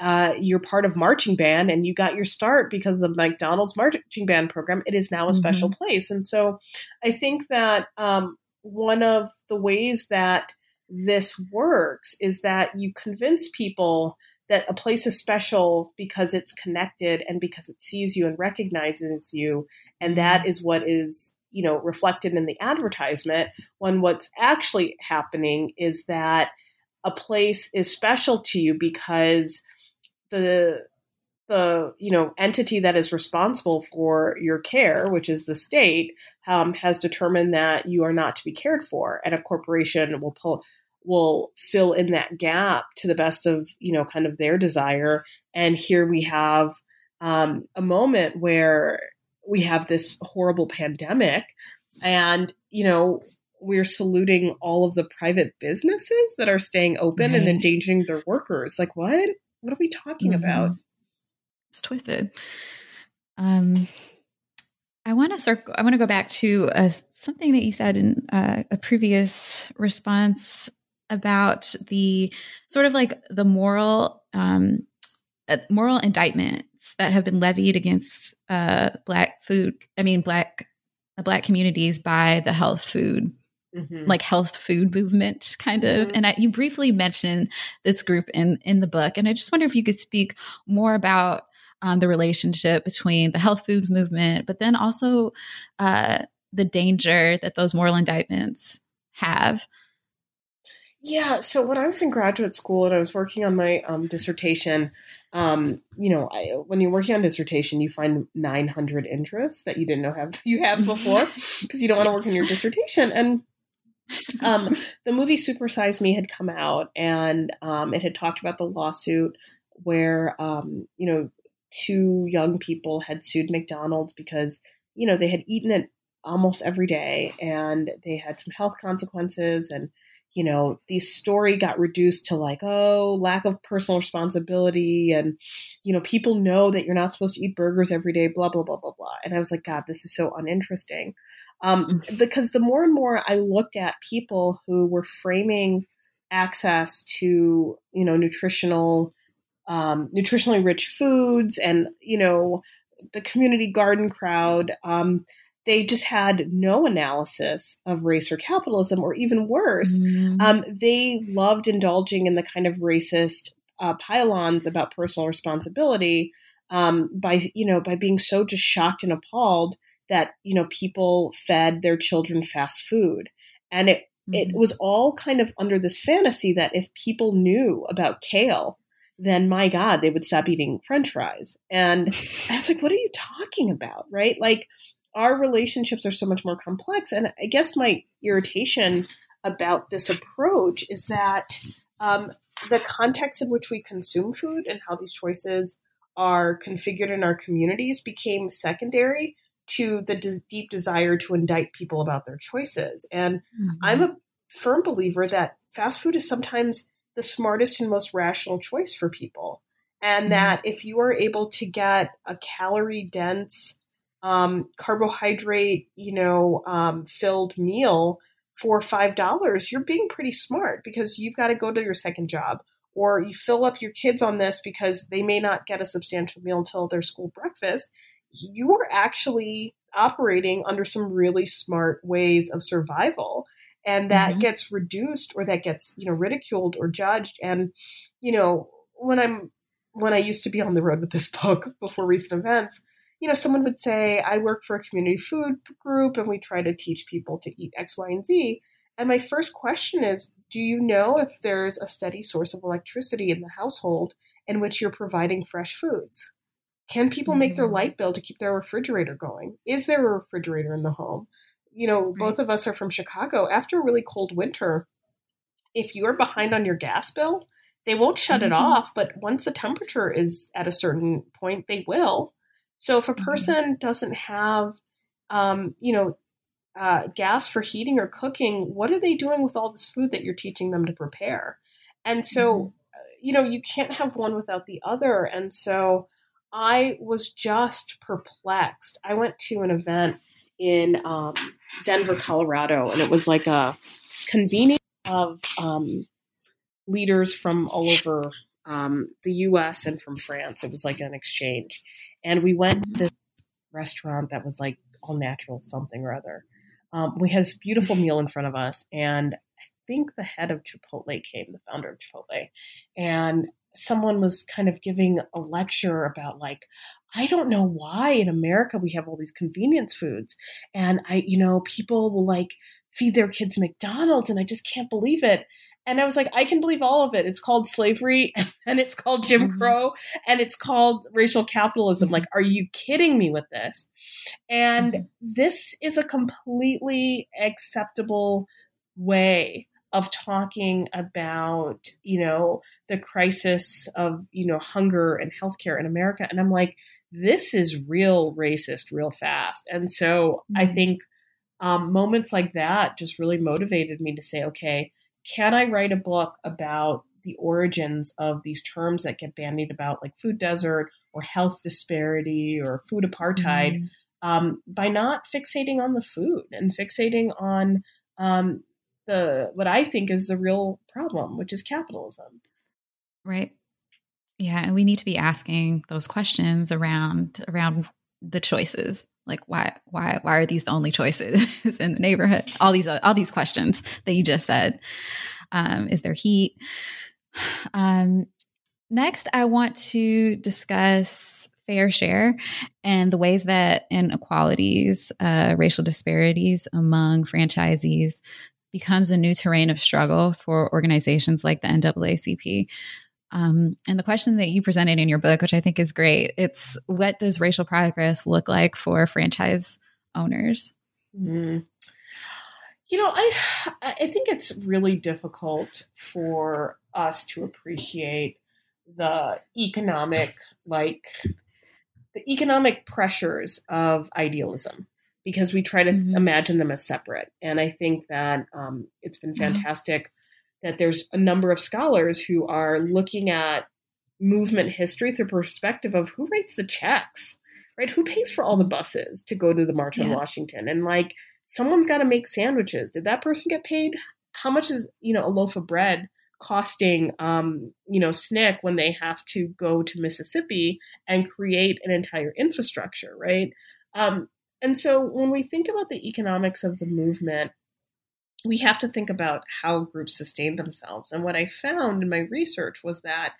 uh, you're part of marching band and you got your start because of the mcdonald's marching band program it is now a mm-hmm. special place and so i think that um, one of the ways that this works is that you convince people that a place is special because it's connected and because it sees you and recognizes you and that mm-hmm. is what is you know reflected in the advertisement when what's actually happening is that a place is special to you because the the you know entity that is responsible for your care, which is the state, um, has determined that you are not to be cared for, and a corporation will pull will fill in that gap to the best of you know kind of their desire. And here we have um, a moment where we have this horrible pandemic, and you know we're saluting all of the private businesses that are staying open right. and endangering their workers. Like what? What are we talking mm-hmm. about? It's twisted. Um, I want to circle. I want to go back to uh, something that you said in uh, a previous response about the sort of like the moral um, uh, moral indictments that have been levied against uh, black food. I mean, black uh, black communities by the health food. Mm-hmm. like health food movement kind of mm-hmm. and I, you briefly mentioned this group in in the book and i just wonder if you could speak more about um, the relationship between the health food movement, but then also uh, the danger that those moral indictments have. Yeah. So when I was in graduate school and I was working on my um, dissertation, um, you know, I, when you're working on dissertation, you find 900 interests that you didn't know have you have before because you don't want to work in your dissertation. And um, the movie Super Size Me had come out, and um, it had talked about the lawsuit where um, you know two young people had sued McDonald's because, you know, they had eaten it almost every day and they had some health consequences and you know the story got reduced to like oh lack of personal responsibility and you know people know that you're not supposed to eat burgers every day blah blah blah blah blah and i was like god this is so uninteresting um, mm. because the more and more i looked at people who were framing access to you know nutritional um, nutritionally rich foods and you know the community garden crowd um, they just had no analysis of race or capitalism or even worse mm-hmm. um, they loved indulging in the kind of racist uh, pylons about personal responsibility um, by you know by being so just shocked and appalled that you know people fed their children fast food and it mm-hmm. it was all kind of under this fantasy that if people knew about kale then my God, they would stop eating french fries. And I was like, what are you talking about? Right? Like, our relationships are so much more complex. And I guess my irritation about this approach is that um, the context in which we consume food and how these choices are configured in our communities became secondary to the de- deep desire to indict people about their choices. And mm-hmm. I'm a firm believer that fast food is sometimes the smartest and most rational choice for people. And mm-hmm. that if you are able to get a calorie dense, um, carbohydrate, you know, um, filled meal for $5, you're being pretty smart because you've got to go to your second job or you fill up your kids on this because they may not get a substantial meal until their school breakfast. You are actually operating under some really smart ways of survival and that mm-hmm. gets reduced or that gets you know ridiculed or judged and you know when i'm when i used to be on the road with this book before recent events you know someone would say i work for a community food group and we try to teach people to eat x y and z and my first question is do you know if there's a steady source of electricity in the household in which you're providing fresh foods can people make their mm-hmm. light bill to keep their refrigerator going is there a refrigerator in the home you know, right. both of us are from Chicago. After a really cold winter, if you're behind on your gas bill, they won't shut mm-hmm. it off, but once the temperature is at a certain point, they will. So if a mm-hmm. person doesn't have, um, you know, uh, gas for heating or cooking, what are they doing with all this food that you're teaching them to prepare? And so, mm-hmm. Uh, you know, you can't have one without the other. And so I was just perplexed. I went to an event in um, Denver, Colorado, and it was like a convening of um, leaders from all over um, the U.S. and from France. It was like an exchange, and we went to this restaurant that was like all natural something or other. Um, we had this beautiful meal in front of us, and I think the head of Chipotle came, the founder of Chipotle, and someone was kind of giving a lecture about like I don't know why in America we have all these convenience foods. And I, you know, people will like feed their kids McDonald's and I just can't believe it. And I was like, I can believe all of it. It's called slavery and it's called Jim mm-hmm. Crow and it's called racial capitalism. Mm-hmm. Like, are you kidding me with this? And mm-hmm. this is a completely acceptable way of talking about, you know, the crisis of, you know, hunger and healthcare in America. And I'm like, this is real racist real fast. And so I mm-hmm. think um, moments like that just really motivated me to say, okay, can I write a book about the origins of these terms that get bandied about, like food desert or health disparity or food apartheid, mm. um, by not fixating on the food and fixating on um, the what I think is the real problem, which is capitalism. Right. Yeah, and we need to be asking those questions around around the choices like why why why are these the only choices in the neighborhood? All these all these questions that you just said. Um, is there heat? Um, next i want to discuss fair share and the ways that inequalities uh, racial disparities among franchisees becomes a new terrain of struggle for organizations like the naacp um, and the question that you presented in your book, which I think is great, it's what does racial progress look like for franchise owners? Mm. You know, I I think it's really difficult for us to appreciate the economic like the economic pressures of idealism because we try to mm-hmm. imagine them as separate. And I think that um, it's been fantastic that there's a number of scholars who are looking at movement history through perspective of who writes the checks, right? Who pays for all the buses to go to the March on yeah. Washington? And like, someone's got to make sandwiches. Did that person get paid? How much is, you know, a loaf of bread costing, um, you know, SNCC when they have to go to Mississippi and create an entire infrastructure, right? Um, and so when we think about the economics of the movement, we have to think about how groups sustain themselves. And what I found in my research was that,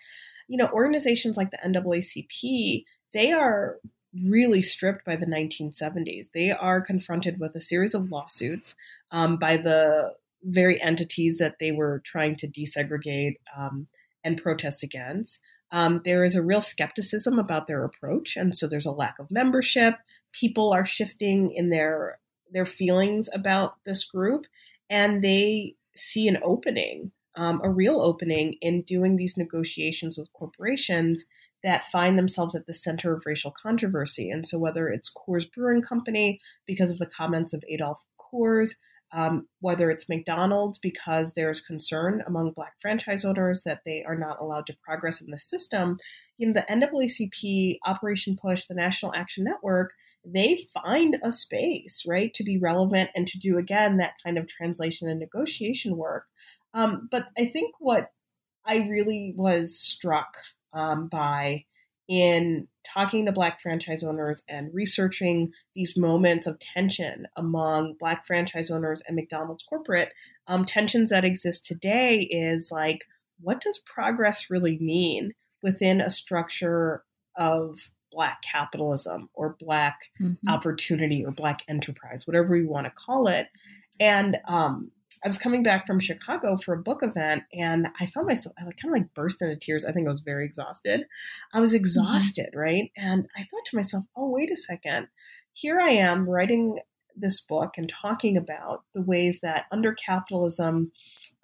you know, organizations like the NAACP, they are really stripped by the 1970s. They are confronted with a series of lawsuits um, by the very entities that they were trying to desegregate um, and protest against. Um, there is a real skepticism about their approach, and so there's a lack of membership. People are shifting in their their feelings about this group, and they see an opening, um, a real opening in doing these negotiations with corporations that find themselves at the center of racial controversy. And so, whether it's Coors Brewing Company because of the comments of Adolf Coors, um, whether it's McDonald's because there's concern among Black franchise owners that they are not allowed to progress in the system, you know, the NAACP, Operation Push, the National Action Network, they find a space, right, to be relevant and to do again that kind of translation and negotiation work. Um, but I think what I really was struck um, by in talking to Black franchise owners and researching these moments of tension among Black franchise owners and McDonald's corporate, um, tensions that exist today is like, what does progress really mean within a structure of black capitalism or black mm-hmm. opportunity or black enterprise, whatever you want to call it. And um, I was coming back from Chicago for a book event, and I found myself I like kind of like burst into tears. I think I was very exhausted. I was mm-hmm. exhausted, mm-hmm. right? And I thought to myself, "Oh, wait a second. Here I am writing this book and talking about the ways that under capitalism,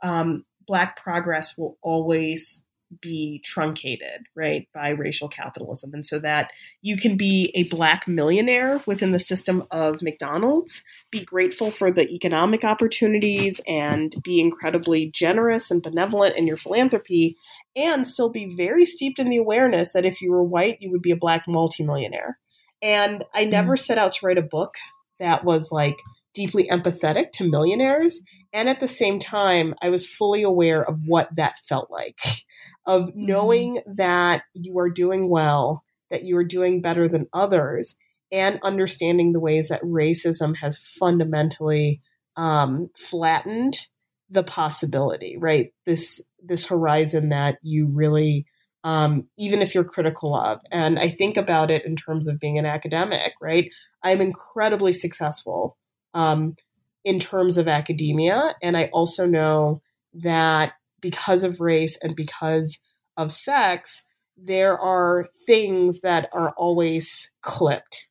um, black progress will always be truncated, right, by racial capitalism. And so that you can be a black millionaire within the system of McDonald's, be grateful for the economic opportunities, and be incredibly generous and benevolent in your philanthropy, and still be very steeped in the awareness that if you were white, you would be a black multimillionaire. And I never mm. set out to write a book that was like, deeply empathetic to millionaires. And at the same time, I was fully aware of what that felt like of mm-hmm. knowing mm-hmm. that you are doing well, that you are doing better than others, and understanding the ways that racism has fundamentally um, flattened the possibility, right? This this horizon that you really um, even if you're critical of. And I think about it in terms of being an academic, right? I'm incredibly successful um, in terms of academia. And I also know that because of race and because of sex, there are things that are always clipped.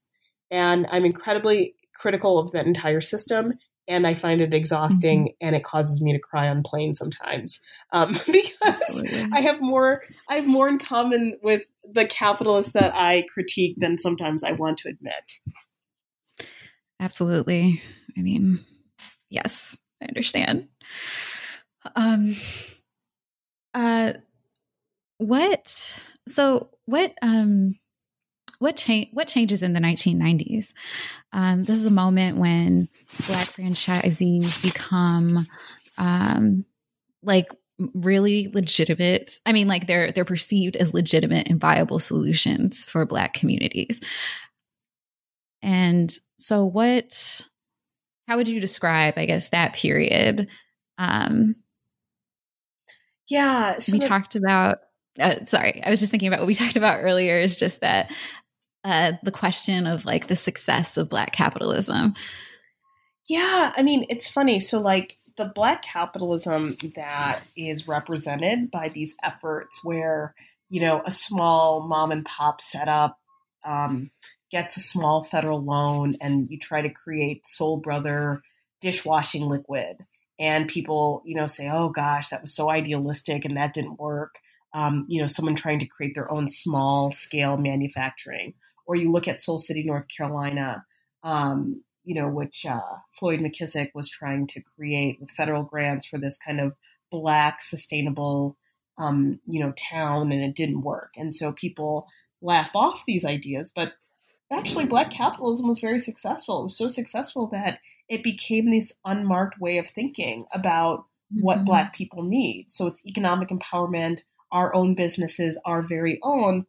And I'm incredibly critical of that entire system. And I find it exhausting mm-hmm. and it causes me to cry on planes sometimes. Um, because Absolutely. I have more I have more in common with the capitalists that I critique than sometimes I want to admit. Absolutely. I mean, yes, I understand. Um uh what so what um what change what changes in the 1990s um, this is a moment when black franchisees become um, like really legitimate i mean like they're they're perceived as legitimate and viable solutions for black communities. And so what how would you describe i guess that period? Um yeah so we talked about uh, sorry, I was just thinking about what we talked about earlier is just that uh, the question of like the success of Black capitalism. Yeah, I mean, it's funny. So, like, the Black capitalism that is represented by these efforts where, you know, a small mom and pop setup um, gets a small federal loan and you try to create Soul Brother dishwashing liquid. And people, you know, say, oh gosh, that was so idealistic and that didn't work um, you know, someone trying to create their own small scale manufacturing. Or you look at Soul City, North Carolina, um, you know, which uh, Floyd McKissick was trying to create with federal grants for this kind of black sustainable, um, you know, town, and it didn't work. And so people laugh off these ideas, but actually, black capitalism was very successful. It was so successful that it became this unmarked way of thinking about what mm-hmm. black people need. So it's economic empowerment, our own businesses, our very own,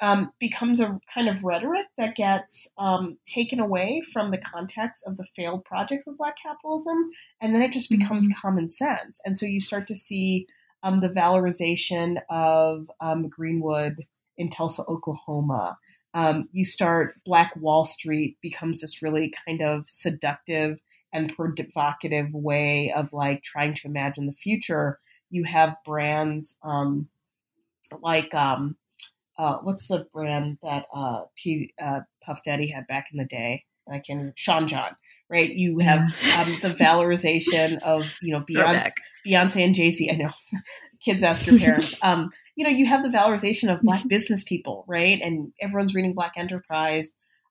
um, becomes a kind of rhetoric that gets um, taken away from the context of the failed projects of Black capitalism, and then it just becomes mm-hmm. common sense. And so you start to see um, the valorization of um, Greenwood in Tulsa, Oklahoma. Um, you start Black Wall Street becomes this really kind of seductive and provocative way of like trying to imagine the future. You have brands um, like um, uh, what's the brand that uh, P, uh, Puff Daddy had back in the day? I can Sean John, right? You have um, the valorization of you know Beyonce, Beyonce and Jay Z. I know kids ask your parents. um, you know, you have the valorization of black business people, right? And everyone's reading Black Enterprise,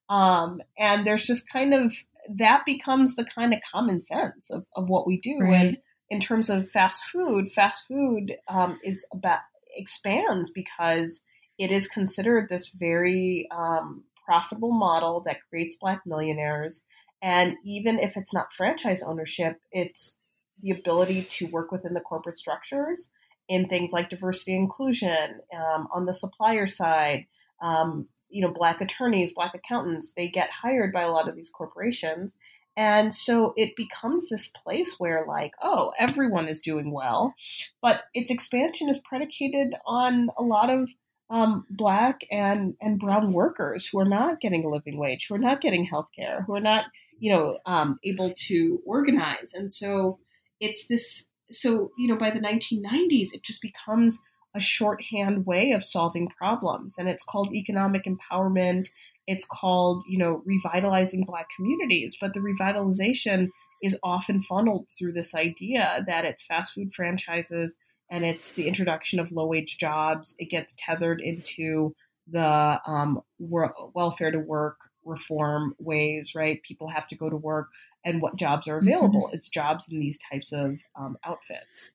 um, and there's just kind of that becomes the kind of common sense of, of what we do. Right. And in terms of fast food, fast food um, is about expands because it is considered this very um, profitable model that creates black millionaires. And even if it's not franchise ownership, it's the ability to work within the corporate structures in things like diversity inclusion um, on the supplier side. Um, you know, black attorneys, black accountants, they get hired by a lot of these corporations. And so it becomes this place where, like, oh, everyone is doing well, but its expansion is predicated on a lot of um, black and, and brown workers who are not getting a living wage, who are not getting health care, who are not, you know, um, able to organize. And so it's this, so, you know, by the 1990s, it just becomes a shorthand way of solving problems. And it's called economic empowerment it's called, you know, revitalizing Black communities, but the revitalization is often funneled through this idea that it's fast food franchises and it's the introduction of low wage jobs. It gets tethered into the um, welfare to work reform ways, right? People have to go to work, and what jobs are mm-hmm. available? Mm-hmm. It's jobs in these types of um, outfits.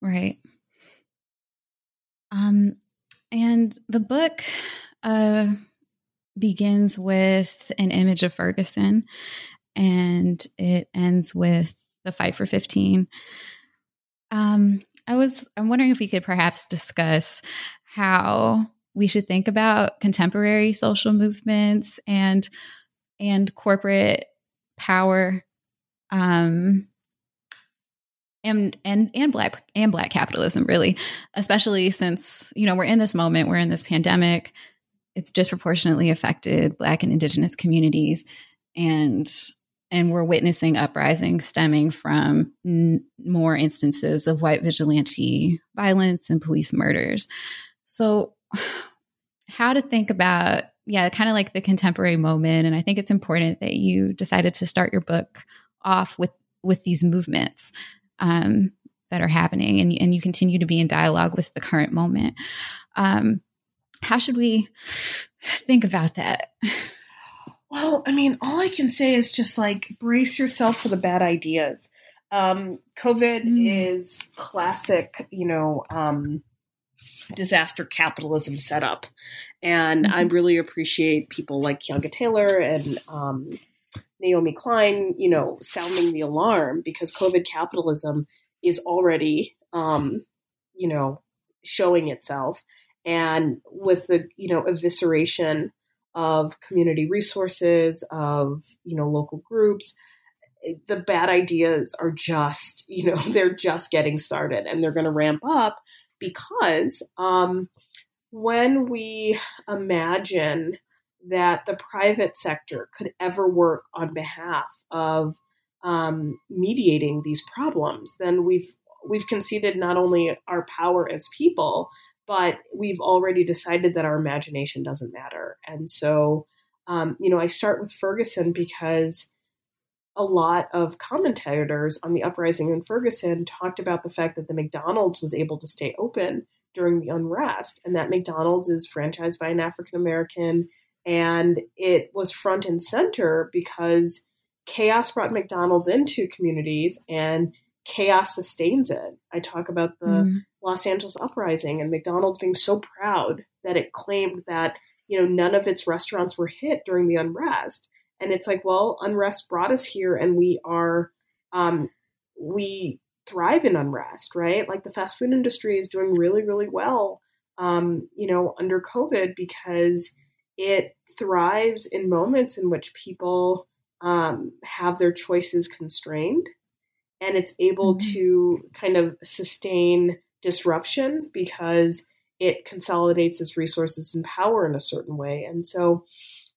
Right. Um, and the book, uh, begins with an image of Ferguson and it ends with the fight for 15. Um, I was I'm wondering if we could perhaps discuss how we should think about contemporary social movements and and corporate power um, and and and black and black capitalism really especially since you know we're in this moment we're in this pandemic it's disproportionately affected Black and Indigenous communities. And and we're witnessing uprisings stemming from n- more instances of white vigilante violence and police murders. So, how to think about, yeah, kind of like the contemporary moment. And I think it's important that you decided to start your book off with with these movements um, that are happening, and and you continue to be in dialogue with the current moment. Um, how should we think about that? Well, I mean, all I can say is just like brace yourself for the bad ideas. Um, COVID mm. is classic, you know, um, disaster capitalism set up. And mm-hmm. I really appreciate people like Keeanga Taylor and um, Naomi Klein, you know, sounding the alarm because COVID capitalism is already, um, you know, showing itself. And with the, you know, evisceration of community resources, of, you know, local groups, the bad ideas are just, you know, they're just getting started and they're going to ramp up because um, when we imagine that the private sector could ever work on behalf of um, mediating these problems, then we've we've conceded not only our power as people, but we've already decided that our imagination doesn't matter. And so, um, you know, I start with Ferguson because a lot of commentators on the uprising in Ferguson talked about the fact that the McDonald's was able to stay open during the unrest, and that McDonald's is franchised by an African American, and it was front and center because chaos brought McDonald's into communities and chaos sustains it. I talk about the mm. Los Angeles uprising and McDonald's being so proud that it claimed that you know none of its restaurants were hit during the unrest and it's like well unrest brought us here and we are um, we thrive in unrest right like the fast food industry is doing really really well um, you know under covid because it thrives in moments in which people um, have their choices constrained and it's able mm-hmm. to kind of sustain disruption because it consolidates its resources and power in a certain way and so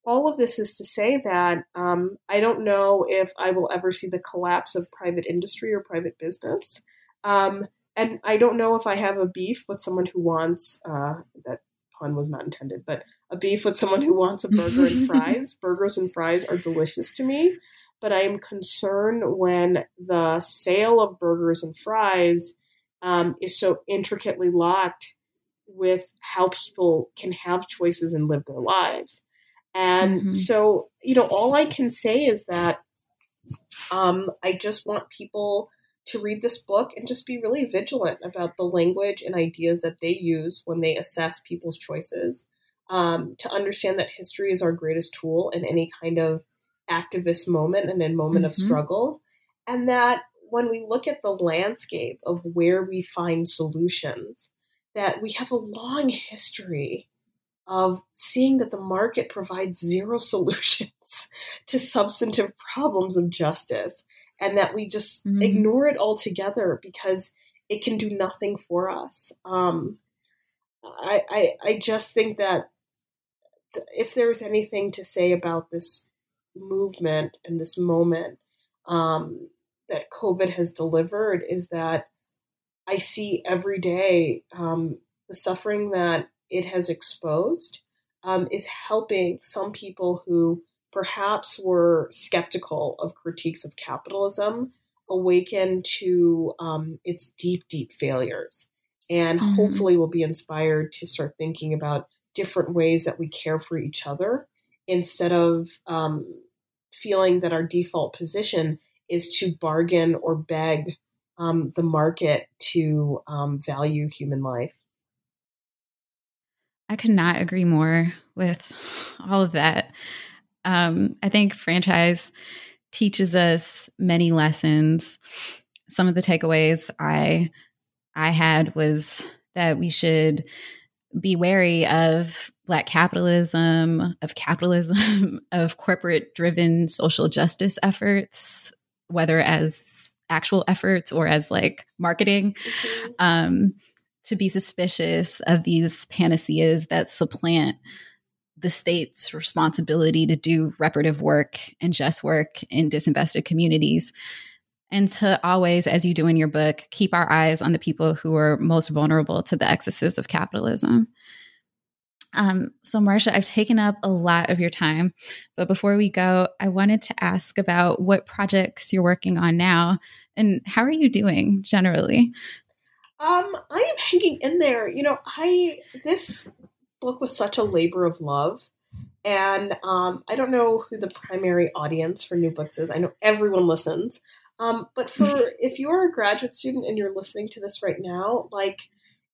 all of this is to say that um, I don't know if I will ever see the collapse of private industry or private business. Um, and I don't know if I have a beef with someone who wants, uh, that pun was not intended, but a beef with someone who wants a burger and fries. Burgers and fries are delicious to me, but I am concerned when the sale of burgers and fries um, is so intricately locked with how people can have choices and live their lives. And mm-hmm. so, you know, all I can say is that um, I just want people to read this book and just be really vigilant about the language and ideas that they use when they assess people's choices. Um, to understand that history is our greatest tool in any kind of activist moment and in moment mm-hmm. of struggle. And that when we look at the landscape of where we find solutions, that we have a long history of seeing that the market provides zero solutions to substantive problems of justice and that we just mm-hmm. ignore it altogether because it can do nothing for us. Um, I, I, I just think that if there's anything to say about this movement and this moment um, that COVID has delivered is that I see every day um, the suffering that it has exposed um, is helping some people who perhaps were skeptical of critiques of capitalism awaken to um, its deep, deep failures. And mm-hmm. hopefully, will be inspired to start thinking about different ways that we care for each other instead of um, feeling that our default position is to bargain or beg um, the market to um, value human life. I could not agree more with all of that. Um, I think franchise teaches us many lessons. Some of the takeaways I I had was that we should be wary of black capitalism, of capitalism, of corporate driven social justice efforts, whether as actual efforts or as like marketing. Mm-hmm. Um, to be suspicious of these panaceas that supplant the state's responsibility to do reparative work and just work in disinvested communities. And to always, as you do in your book, keep our eyes on the people who are most vulnerable to the excesses of capitalism. Um, so, Marcia, I've taken up a lot of your time, but before we go, I wanted to ask about what projects you're working on now and how are you doing generally? Um, I am hanging in there. You know, I this book was such a labor of love. And um, I don't know who the primary audience for new books is. I know everyone listens. Um, but for if you're a graduate student and you're listening to this right now, like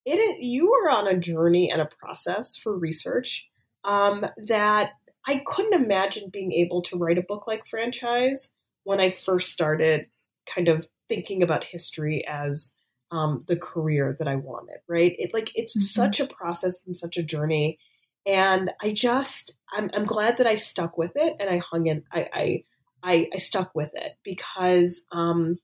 it, you are on a journey and a process for research um, that I couldn't imagine being able to write a book like franchise when I first started kind of thinking about history as um, the career that I wanted, right? It like it's mm-hmm. such a process and such a journey. And I just I'm, I'm glad that I stuck with it and I hung in I I I, I stuck with it because um,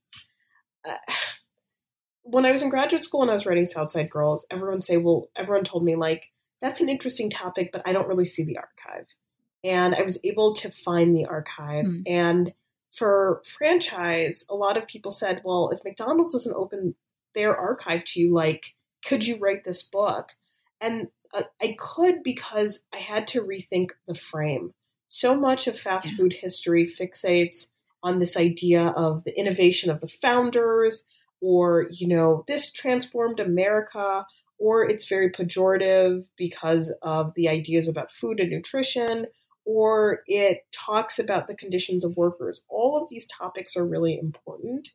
uh, when I was in graduate school and I was writing Southside Girls, everyone say, well, everyone told me like that's an interesting topic, but I don't really see the archive. And I was able to find the archive. Mm. And for franchise, a lot of people said, well, if McDonald's doesn't open their archive to you, like, could you write this book? And uh, I could because I had to rethink the frame. So much of fast yeah. food history fixates on this idea of the innovation of the founders, or, you know, this transformed America, or it's very pejorative because of the ideas about food and nutrition, or it talks about the conditions of workers. All of these topics are really important.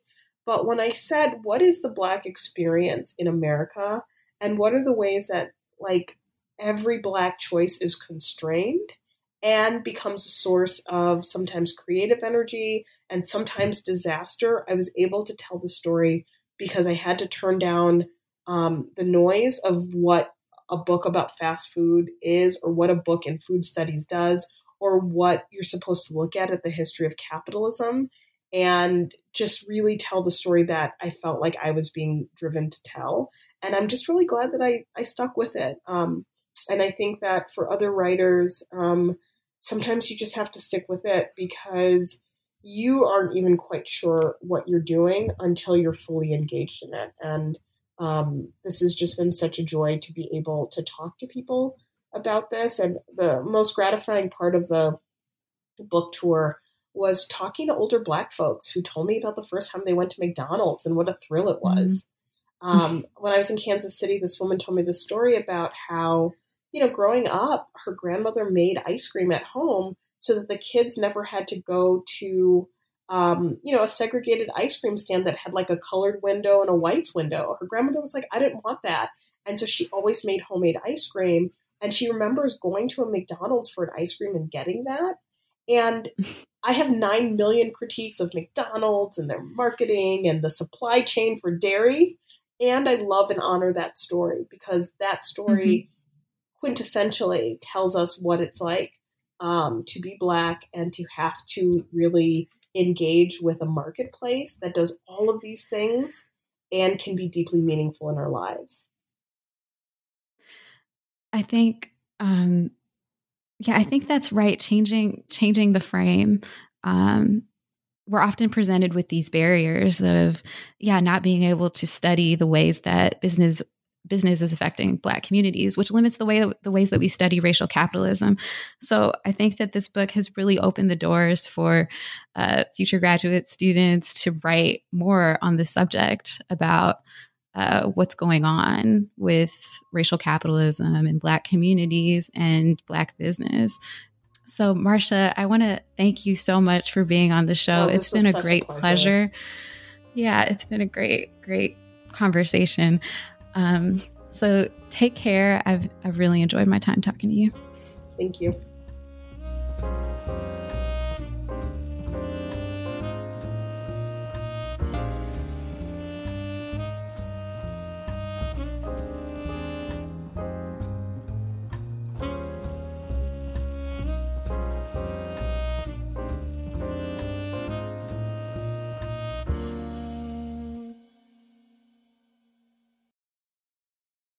But when I said, what is the Black experience in America? And what are the ways that, like, every Black choice is constrained and becomes a source of sometimes creative energy and sometimes disaster, I was able to tell the story because I had to turn down um, the noise of what a book about fast food is, or what a book in food studies does, or what you're supposed to look at at the history of capitalism, and just really tell the story that I felt like I was being driven to tell. And I'm just really glad that I, I stuck with it. Um, and I think that for other writers, um, sometimes you just have to stick with it because you aren't even quite sure what you're doing until you're fully engaged in it. And um, this has just been such a joy to be able to talk to people about this. And the most gratifying part of the, the book tour was talking to older Black folks who told me about the first time they went to McDonald's and what a thrill it was. Mm-hmm. Um, when I was in Kansas City, this woman told me the story about how, you know, growing up, her grandmother made ice cream at home so that the kids never had to go to um, you know a segregated ice cream stand that had like a colored window and a whites window her grandmother was like i didn't want that and so she always made homemade ice cream and she remembers going to a mcdonald's for an ice cream and getting that and i have 9 million critiques of mcdonald's and their marketing and the supply chain for dairy and i love and honor that story because that story mm-hmm. quintessentially tells us what it's like um, to be black and to have to really engage with a marketplace that does all of these things and can be deeply meaningful in our lives. I think, um, yeah, I think that's right. Changing, changing the frame. Um, we're often presented with these barriers of, yeah, not being able to study the ways that business business is affecting black communities which limits the way the ways that we study racial capitalism so i think that this book has really opened the doors for uh, future graduate students to write more on the subject about uh, what's going on with racial capitalism and black communities and black business so marcia i want to thank you so much for being on the show oh, it's been a great a pleasure. pleasure yeah it's been a great great conversation um, so take care. I've, I've really enjoyed my time talking to you. Thank you.